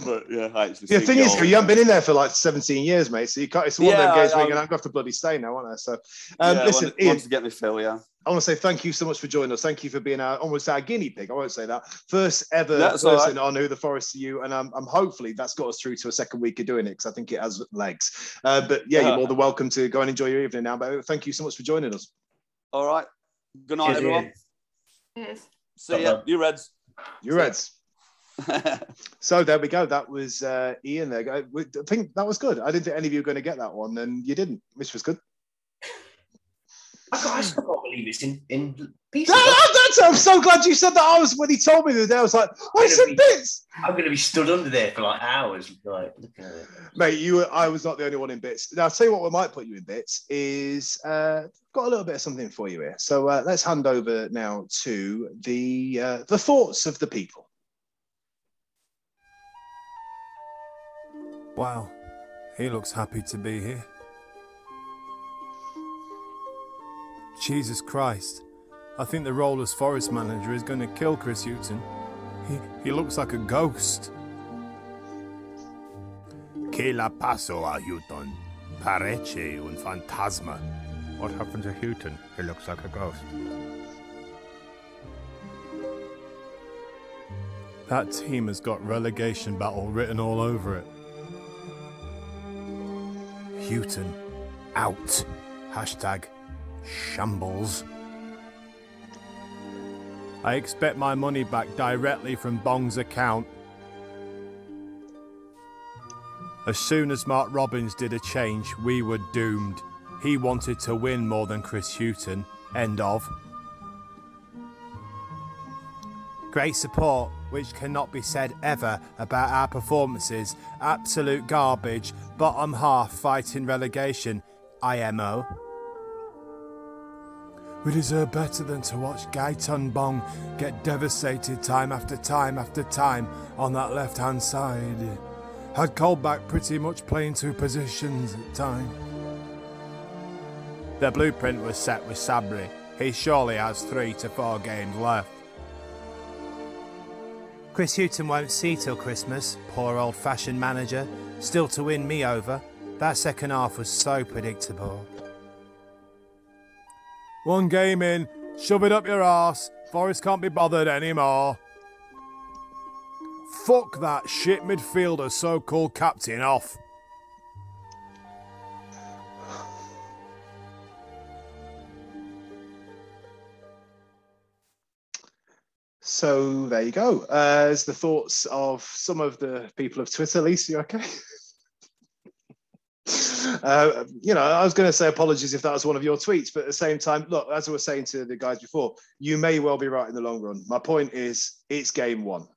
But yeah, I actually the thing is, you haven't been in there for like 17 years, mate. So you can't, it's one of Yeah, them games I- where you're I- going to have to bloody stay now, aren't I? So, um, yeah, listen, wanted, Ian, wanted to get me fill, yeah. I want to say thank you so much for joining us. Thank you for being our almost our guinea pig. I won't say that. First ever That's all person on Who the Forest to You. And I'm, I'm hopefully that's got us through to a second week of doing it because I think it has legs. Uh, but yeah, you're more than welcome to go and enjoy your evening now. But thank you so much for joining us. All right. Good night, Cheers, everyone. Ian. Cheers. See ya. You Reds. You Reds. So there we go. That was uh, Ian there. I I think that was good. I didn't think any of you were going to get that one, and you didn't, which was good. I, can't- I still can't believe it's in, in No, pieces. that's, I'm so glad you said that. I was when he told me the other day. I was like, I said bits, I'm going to be stood under there for like hours. Like, look at it. mate. You, were, I was not the only one in bits. Now, I'll tell you what, we might put you in bits is uh, got a little bit of something for you here. So uh, let's hand over now to the uh, the thoughts of the people. Wow, he looks happy to be here. Jesus Christ, I think the role as forest manager is going to kill Chris Hughton. He, he looks like a ghost. ¿Qué la pasó a Hughton? Parece un fantasma. What happened to Hughton? He looks like a ghost. That team has got relegation battle written all over it. Hughton, out. Hashtag shambles. I expect my money back directly from Bong's account. As soon as Mark Robins did a change, we were doomed. He wanted to win more than Chris Hughton. End of. Great support, which cannot be said ever about our performances. Absolute garbage. Bottom half fighting relegation. IMO. We deserve better than to watch Gaetan Bong get devastated time after time after time on that left hand side. Had Colback pretty much playing two positions at time. The blueprint was set with Sabri. He surely has three to four games left. Chris Hughton won't see till Christmas, poor old fashioned manager. Still to win me over. That second half was so predictable. One game in, shove it up your arse. Forest can't be bothered anymore. Fuck that shit midfielder, so called captain off. So there you go. Uh, as the thoughts of some of the people of Twitter. Lisa, you okay? Uh, you know, I was going to say apologies if that was one of your tweets, but at the same time, look, as I was saying to the guys before, you may well be right in the long run. My point is, it's game one.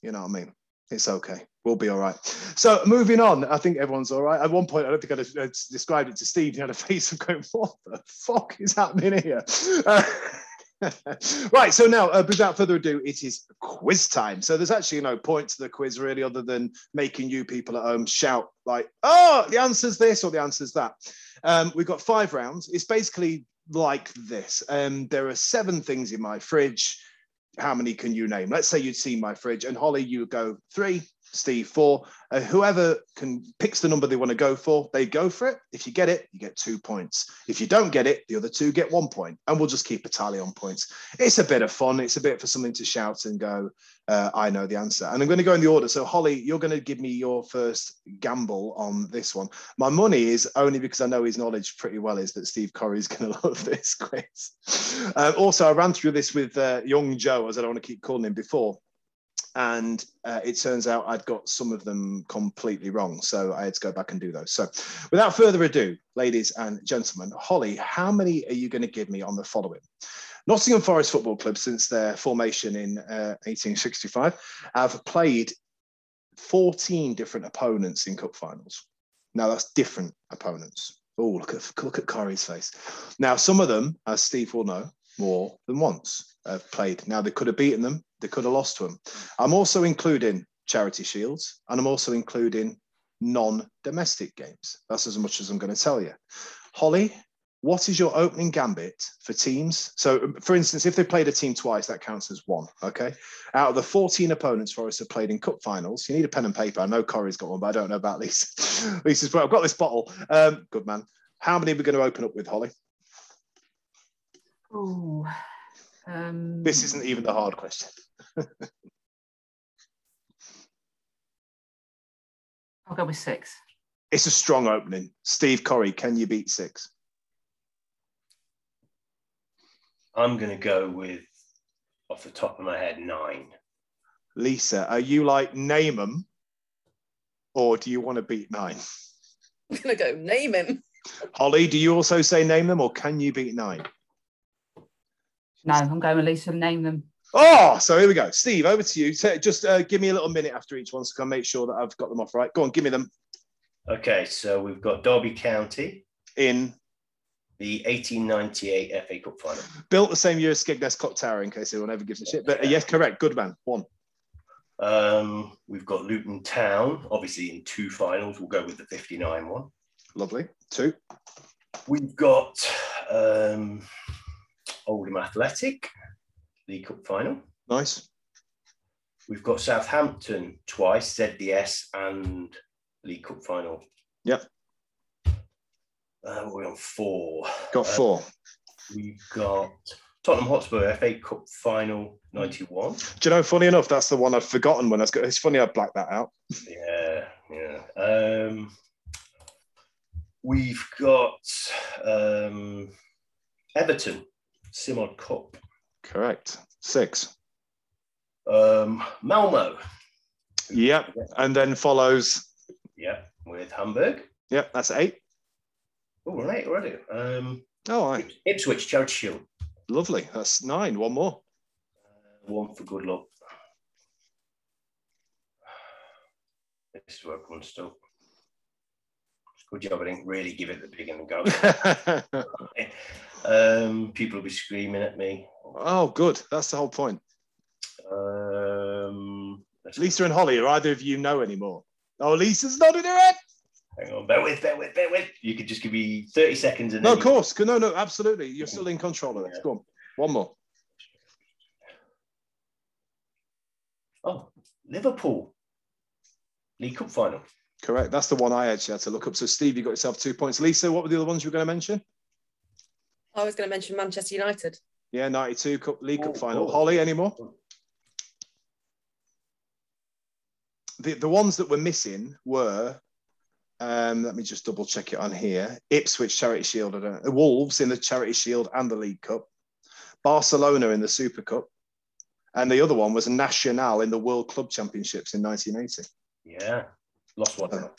You know what I mean? It's okay. We'll be all right. So moving on, I think everyone's all right. At one point, I don't think I'd described it to Steve. He had a face of going, "What the fuck is happening here?" Uh, right. So now, uh, without further ado, it is quiz time. So there's actually no point to the quiz really, other than making you people at home shout like, "Oh, the answer's this" or "The answer's that." Um, we've got five rounds. It's basically like this. Um, there are seven things in my fridge. How many can you name? Let's say you'd seen my fridge, and Holly, you go three. Steve for. Uh, whoever can picks the number they want to go for, they go for it. If you get it, you get two points. If you don't get it, the other two get one point, and we'll just keep a tally on points. It's a bit of fun. It's a bit for something to shout and go. Uh, I know the answer, and I'm going to go in the order. So Holly, you're going to give me your first gamble on this one. My money is only because I know his knowledge pretty well is that Steve Corey is going to love this quiz. Uh, also, I ran through this with uh, young Joe, as I don't want to keep calling him before and uh, it turns out I'd got some of them completely wrong. So I had to go back and do those. So without further ado, ladies and gentlemen, Holly, how many are you going to give me on the following? Nottingham Forest Football Club, since their formation in uh, 1865, have played 14 different opponents in cup finals. Now that's different opponents. Oh, look at look at Corey's face. Now some of them, as Steve will know, more than once have played. Now they could have beaten them, they could have lost to them. I'm also including charity shields, and I'm also including non-domestic games. That's as much as I'm going to tell you. Holly, what is your opening gambit for teams? So, for instance, if they played a team twice, that counts as one. Okay. Out of the 14 opponents Forest have played in cup finals, you need a pen and paper. I know Corey's got one, but I don't know about Lisa. Lisa's, well, I've got this bottle. Um, good man. How many are we going to open up with, Holly? Oh, um, This isn't even the hard question. I'll go with six. It's a strong opening. Steve Corey, can you beat six? I'm going to go with, off the top of my head, nine. Lisa, are you like name them, or do you want to beat nine? I'm gonna go name him. Holly, do you also say name them, or can you beat nine? No, I'm going with Lisa. Name them. Oh, so here we go. Steve, over to you. Just uh, give me a little minute after each one so I can make sure that I've got them off right. Go on, give me them Okay, so we've got Derby County, in. the 1898 FA Cup final. Built the same year as Skegness Clock Tower, in case anyone ever gives a shit. But uh, yes, correct. Good man. One. Um, we've got Luton Town, obviously in two finals. We'll go with the 59 one. Lovely. Two. We've got um, Oldham Athletic, League Cup final. Nice. We've got Southampton twice, ZDS and League Cup final. Yep. Uh, we're on four. Got Uh, four. We've got Tottenham Hotspur FA Cup final 91. Do you know, funny enough, that's the one I've forgotten when I was go- It's funny I blacked that out. Yeah, yeah. Um, we've got um, Everton Simod Cup. Correct. Six. Um, Malmo. Yep. And then follows. Yep. with Hamburg. Yep, that's eight. Oh, we're eight already. Um, Oh, all right. Ipswich Charity Shield. Lovely. That's nine. One more. One for good luck. This is work one still. Good job. I didn't really give it the big and go. um, people will be screaming at me. oh, good. That's the whole point. Um, Lisa and Holly, are either of you know anymore? Oh, Lisa's nodding her head. Hang on, bear with, bear with, bear with. You could just give me 30 seconds and No, then of course. No, no, absolutely. You're still in control of this. Go on. One more. Oh, Liverpool. League Cup final. Correct. That's the one I actually had to look up. So, Steve, you got yourself two points. Lisa, what were the other ones you were going to mention? I was going to mention Manchester United. Yeah, 92 Cup League Cup Oh, final. oh. Holly, any more? The, the ones that were missing were, um, let me just double check it on here Ipswich Charity Shield, I don't know, Wolves in the Charity Shield and the League Cup, Barcelona in the Super Cup, and the other one was Nacional in the World Club Championships in 1980. Yeah, lost one.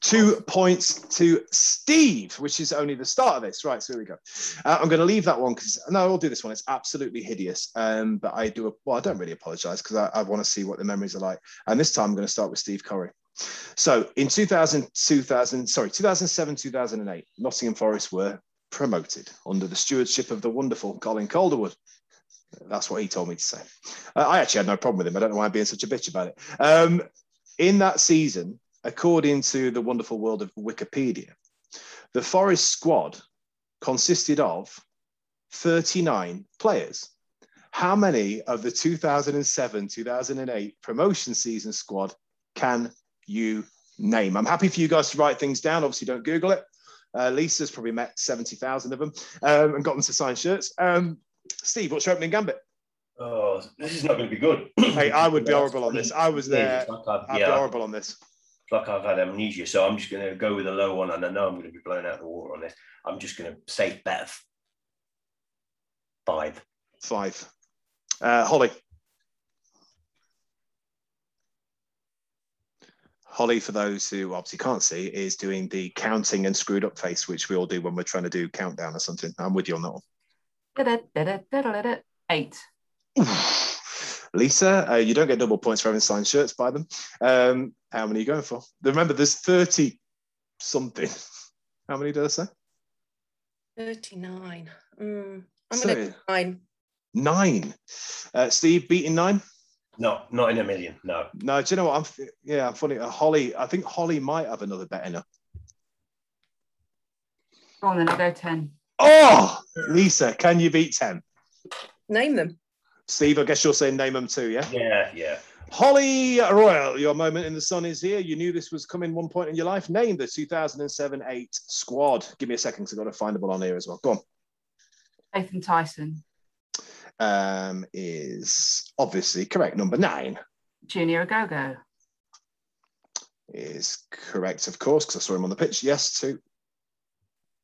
Two points to Steve, which is only the start of this. Right, so here we go. Uh, I'm going to leave that one because no, I'll do this one. It's absolutely hideous. Um, but I do. Well, I don't really apologise because I, I want to see what the memories are like. And this time I'm going to start with Steve Curry. So in 2000, 2000, sorry, 2007, 2008, Nottingham Forest were promoted under the stewardship of the wonderful Colin Calderwood. That's what he told me to say. Uh, I actually had no problem with him. I don't know why I'm being such a bitch about it. Um, in that season, according to the wonderful world of Wikipedia, the Forest squad consisted of 39 players. How many of the 2007 2008 promotion season squad can you name? I'm happy for you guys to write things down. Obviously, don't Google it. Uh, Lisa's probably met 70,000 of them um, and got them to sign shirts. Um, Steve, what's your opening gambit? Oh, this is not going to be good. Hey, I would be horrible on this. I was there. I'd be horrible on this. It's like I've had amnesia, so I'm just going to go with a low one, and I know I'm going to be blown out of the water on this. I'm just going to say bet five. Five. Uh, Holly. Holly, for those who obviously can't see, is doing the counting and screwed up face, which we all do when we're trying to do countdown or something. I'm with you on that one. Eight. Lisa, uh, you don't get double points for having signed shirts by them. Um, how many are you going for? Remember, there's 30 something. How many did I say? 39. Mm, I'm So- going to nine. Nine. Uh, Steve, beating nine? No, not in a million. No. No, do you know what? I'm yeah, I'm funny. Uh, Holly, I think Holly might have another bet in her. Go on then, I'll go 10. Oh, Lisa, can you beat 10? Name them. Steve, I guess you're saying name them too, yeah? Yeah, yeah. Holly Royal, your moment in the sun is here. You knew this was coming one point in your life. Name the 2007 8 squad. Give me a second because I've got to find the ball on here as well. Go on. Nathan Tyson, Um, is obviously correct. Number nine Junior Agogo, is correct, of course, because I saw him on the pitch. Yes, two.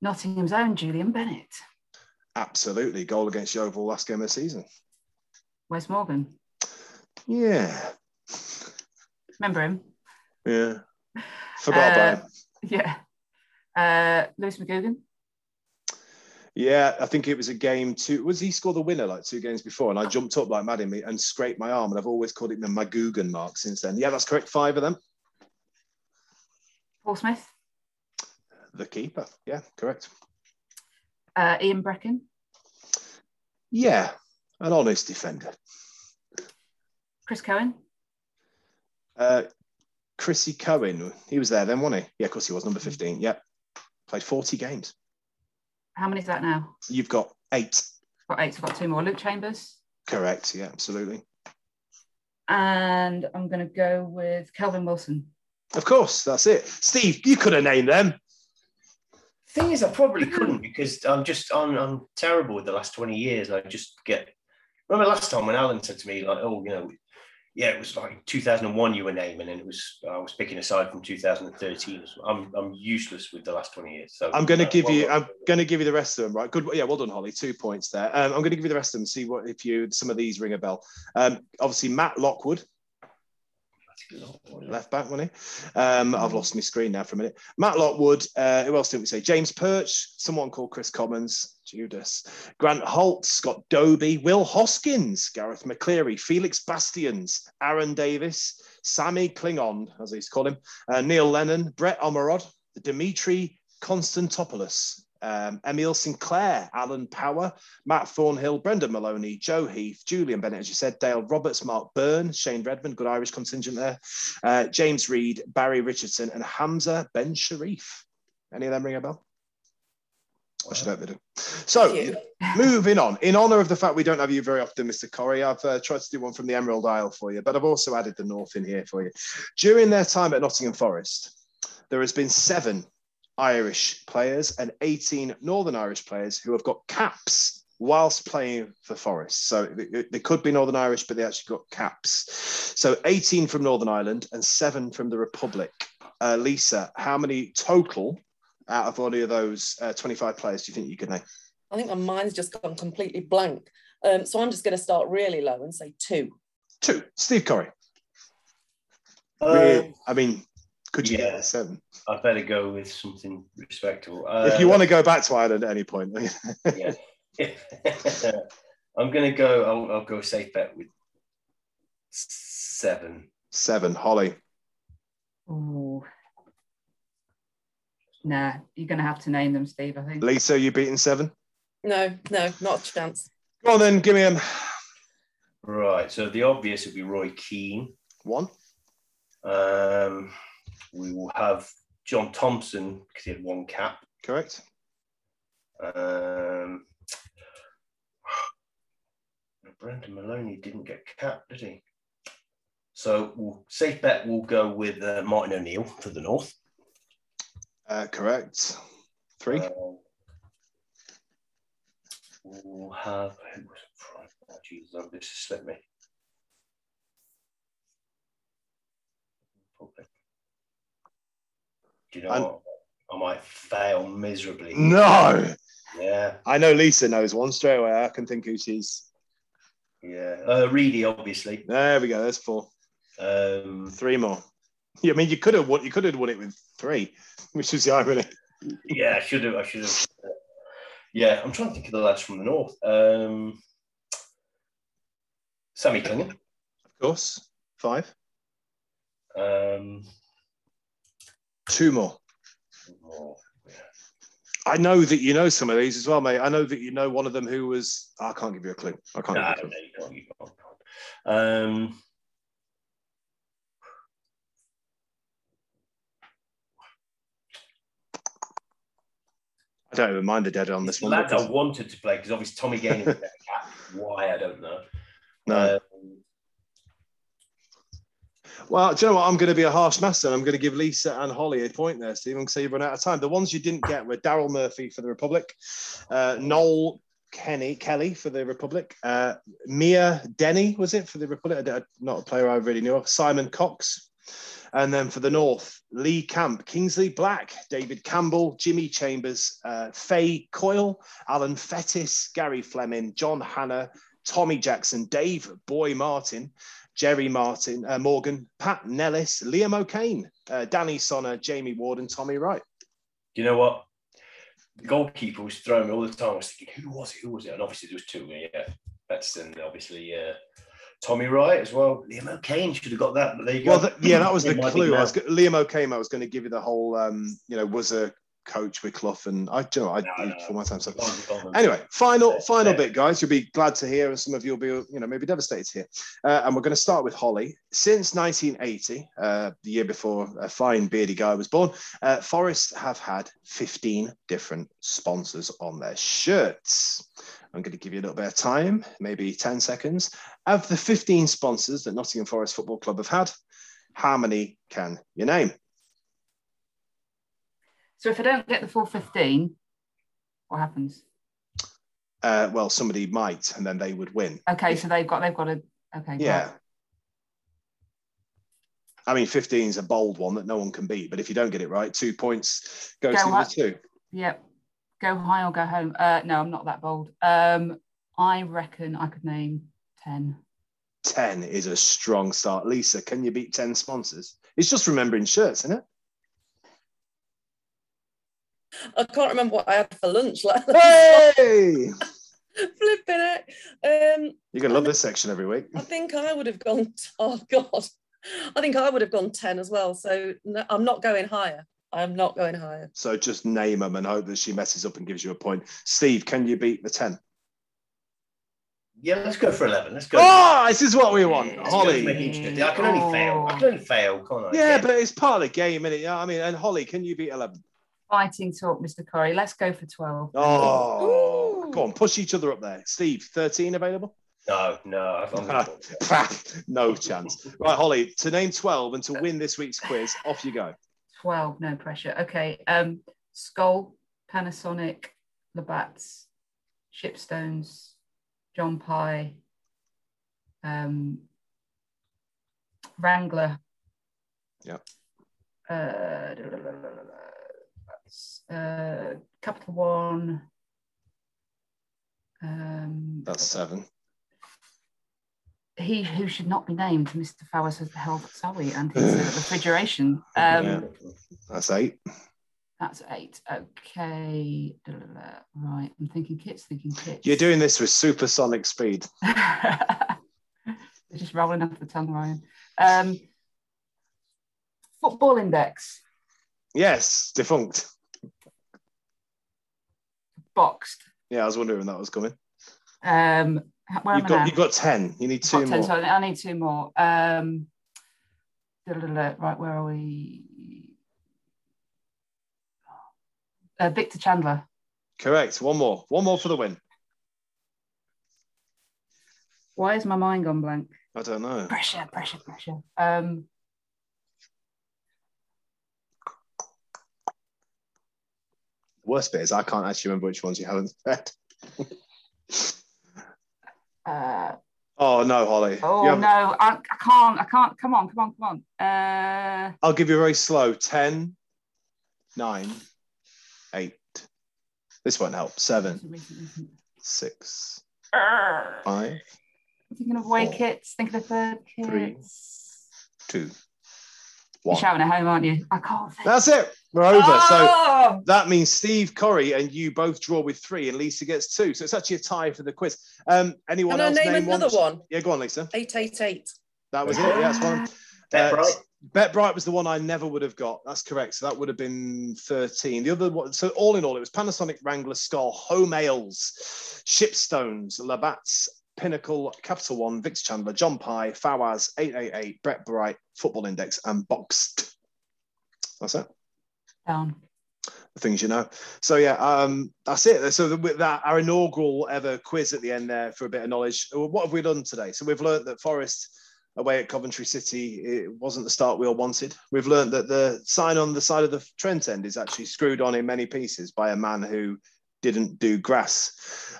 Nottingham's own Julian Bennett, Absolutely. Goal against Yeovil last game of the season. Wes Morgan. Yeah. Remember him? Yeah. Forgot about Uh, him. Yeah. Uh, Lewis McGugan, Yeah, I think it was a game two. Was he scored the winner like two games before? And I jumped up like mad in me and scraped my arm. And I've always called it the Magoogan mark since then. Yeah, that's correct. Five of them. Paul Smith, The keeper. Yeah, correct. uh, Ian Breckin, Yeah, an honest defender. Chris Cohen, Uh, Chrissy Cohen, he was there then, wasn't he? Yeah, of course he was, number 15. Yep. Played 40 games. how many is that now? You've got eight. Got eight, so I've got two more. Luke Chambers, Correct. Yeah, absolutely. and I'm going to go with Kelvin Wilson. Of course, that's it. Steve, you could have named them. Thing is, I probably couldn't because I'm just I'm, I'm terrible with the last 20 years. I just get. Remember last time when Alan said to me like, "Oh, you know, yeah, it was like 2001 you were naming, and it was I was picking aside from 2013." I'm I'm useless with the last 20 years. So I'm going to uh, give well you. I'm going to give you the rest of them. Right. Good. Yeah. Well done, Holly. Two points there. Um, I'm going to give you the rest of them. See what if you some of these ring a bell. Um, obviously, Matt Lockwood, left back, he? Um, I've lost my screen now for a minute. Matt Lockwood. Uh, who else did we say? James Perch. Someone called Kris Commons. Judas. Grant Holt. Scott Dobie. Will Hoskins. Garath McCleary. Felix Bastians. Aaron Davis. Sammy Clingan, as he's called him. Uh, Neil Lennon. Brett Ormerod. Dimitri Konstantopoulos. Um, Emil Sinclair, Alan Power, Matt Thornhill, Brendan Moloney, Joe Heath, Julian Bennett, as you said, Dale Roberts, Mark Byrne, Shane Redmond, good Irish contingent there, uh, James Reed, Barry Richardson, and Hamza Bencherif. Any of them ring a bell? I should hope they do. So, moving on. In honor of the fact we don't have you very often, Mr. Corey, I've uh, tried to do one from the Emerald Isle for you, but I've also added the North in here for you. During their time at Nottingham Forest, there has been seven Irish players and 18 Northern Irish players who have got caps whilst playing for Forest. So they, they could be Northern Irish, but they actually got caps. So 18 from Northern Ireland and seven from the Republic. Uh, Lisa, how many total out of any of those uh, 25 players do you think you could name? I think my mind's just gone completely blank. Um, so I'm just going to start really low and say two. Two. Steve Corey. Uh, Really? I mean, could you yeah. get a seven? I better go with something respectable. if you want to go back to Ireland at any point. yeah. I'm gonna go. I'll, I'll go safe bet with seven. seven. Holly. Oh. Nah, you're going to have to name them, Steve, I think. Lisa, you beating seven? No, no, not a chance. Go on then, give me him. Right. So the obvious would be Roy Keane. One. Um, we will have John Thompson because he had one cap. Correct. Um, Brendan Moloney didn't get capped, did he? So we'll safe bet. We'll go with uh, Martin O'Neill for the north. Uh, correct. Three. Um, we'll have who was in front? Oh, Jesus, oh, this has slipped me. Probably. Do you know I'm- what? I might fail miserably. no. Yeah, I know Lisa knows one straight away. I can think who she's. yeah. Uh, Reedy, obviously. There we go. There's four. Um, Three more. Yeah, I mean, you could have won. You could have won it with three, which is the irony. yeah, I should have. I should have. uh, yeah, I'm trying to think of the lads from the north. Um, Sammy Clingan. course. five. Um, Two more. oh, I know that you know some of these as well, mate. I know that you know one of them who was. I can't give you a clue. I can't. no, give no, you a clue. you can't, you can't, you can't. Um, I don't even mind the dead on this one. lads I wanted to play because obviously Tommy Gaynor was their cap. Why I don't know. no. Um, Well, do you know what? I'm going to be a harsh master. and I'm going to give Lisa and Holly a point there, Stephen, so you've run out of time. The ones you didn't get were Daryl Murphy for the Republic, uh, Noel Kenny Kelly for the Republic, uh, Mia Denny was it for the Republic? Not a player I really knew of. Simon Cox, and then for the North, Lee Camp, Kingsley Black, David Campbell, Jimmy Chambers, uh, Fay Coyle, Alan Fettis, Gary Fleming, John Hanna, Tommy Jackson, Dave Boy Martin, Jerry Martin, uh, Morgan, Pat Nellis, Liam O'Kane, uh, Danny Sonner, Jamie Ward, and Tommy Wright. you know what? The goalkeeper was throwing me all the time. I was thinking, who was it? Who was it? And obviously there was two. Yeah, Betson, obviously uh, Tommy Wright as well. Liam O'Kane should have got that, but there you Well, go. th- yeah, that was the clue. I was, Liam O'Kane, I was going to give you the whole, um, you know, was a coach with and I, do you know, I No, no. for my time. So Go on, go. Anyway, final final Yeah. bit, guys. You'll be glad to hear, and some of you will be, you know, maybe devastated here. Uh, and we're going to start with Holly. Since 1980, uh, the year before a fine beardy guy was born, uh, Forest have had 15 different sponsors on their shirts. I'm going to give you a little bit of time, maybe 10 seconds. Of the 15 sponsors that Nottingham Forest Football Club have had, how many can you name? So if I don't get the full 15, what happens? Uh, well, somebody might, and then they would win. Okay, so they've got they've got a okay. Yeah. right. I mean, 15 is a bold one that no one can beat, but if you don't get it right, two points goes Go to the two. Yep. Go high or go home. Uh no, I'm not that bold. Um I reckon I could name 10. 10 is a strong start. Lisa, can you beat 10 sponsors? It's just remembering shirts, isn't it? I can't remember what I had for lunch. Like, Hey! flipping it. Um, You're going to love this section every week. I think I would have gone. Oh God, I think I would have gone ten as well. So no, I'm not going higher. I'm not going higher. So just name them and hope that she messes up and gives you a point. Steve, can you beat the 10? Yeah, let's go for 11. Let's go. Oh, this is what we want. Let's go to make it Holly. I can only fail. I can only fail, can't I? Yeah, but it's part of the game, innit? Yeah, I mean, and Holly, can you beat 11? Fighting talk, Mr. Corey. Let's go for 12. Oh, go on, push each other up there. Steve, 13 available? No, no. I'm no chance. Right, Holly, to name 12 and to win this week's quiz, off you go. 12, no pressure. Okay. Um Skol, Panasonic, Labatt's, Shipstones, John Pye, um Wrangler. Yep. Uh, uh, Capital One. Um, That's seven. he who should not be named, Mr. Fowers has held Zoe and his uh, refrigeration. Um, Yeah. That's eight. That's eight. Okay. Right. I'm thinking kits, thinking kits. You're doing this with supersonic speed. They're just rolling off the tongue, Ryan. Um, football index, Yes, defunct. Boxed. Yeah, I was wondering when that was coming. Um, where You've am I got, now? you've got 10. You need two Got 10, more. so I need two more. Um, right, where are we? Uh, Victor Chandler. Correct. One more. One more for the win. Why has my mind gone blank? I don't know. Pressure, pressure, pressure. Um, The worst bit is I can't actually remember which ones you haven't said. uh, Oh, no, Holly. oh no, I, I can't. I can't. Come on, come on, come on. Uh, I'll give you a very slow Ten, nine, 8. This won't help. 7, 6, I'm 5, thinking of Four, kits. Thinking of third three, kits. 2, You're 1. shouting at home, aren't you? I can't think. That's it. We're over. So Oh! that means Steve, Corey, and you both draw with three, and Lisa gets two. So it's actually a tie for the quiz. Um, anyone Can I else name name another one? Yeah, go on, Lisa. Eight eight eight. That was it. Yeah, that's one. Bet Uh, Bright. Bet Bright was the one I never would have got. That's correct. So that would have been 13. The other one, so all in all, it was Panasonic, Wrangler, Skol, Home Ales, Shipstones, Labatt's, Pinnacle, Capital One, Vix Chandler, John Pye, Fawaz, 888, Bet Bright, Football Index, and Boxed. That's it. Down. Things you know. So yeah, um, that's it. So with that, our inaugural ever quiz at the end there for a bit of knowledge. What have we done today? So we've learned that Forest away at Coventry City, it wasn't the start we all wanted. We've learned that the sign on the side of the Trent end is actually screwed on in many pieces by a man who didn't do grass.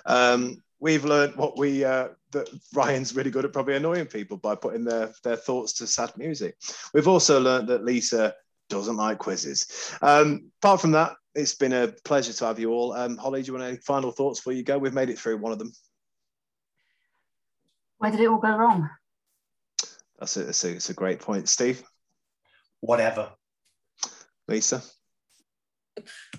Um, we've learned what we uh, that Ryan's really good at probably annoying people by putting their their thoughts to sad music. We've also learned that Lisa doesn't like quizzes. Um, apart from that, it's been a pleasure to have you all. Um, Holly, do you want any final thoughts before you go? We've made it through one of them. Where did it all go wrong? That's it. It's a, it's a great point. Steve, Whatever. Lisa,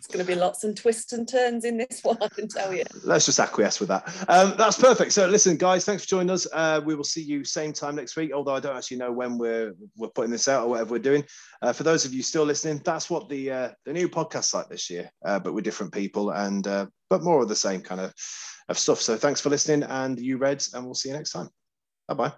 It's going to be lots and twists and turns in this one, I can tell you. let's just acquiesce with that. Um, that's perfect. So, listen, guys, thanks for joining us. Uh, we will see you same time next week. Although I don't actually know when we're we're putting this out or whatever we're doing. Uh, for those of you still listening, that's what the uh, the new podcast like this year, uh, but with different people and uh, but more of the same kind of of stuff. So, thanks for listening, and you Reds, and we'll see you next time. Bye bye.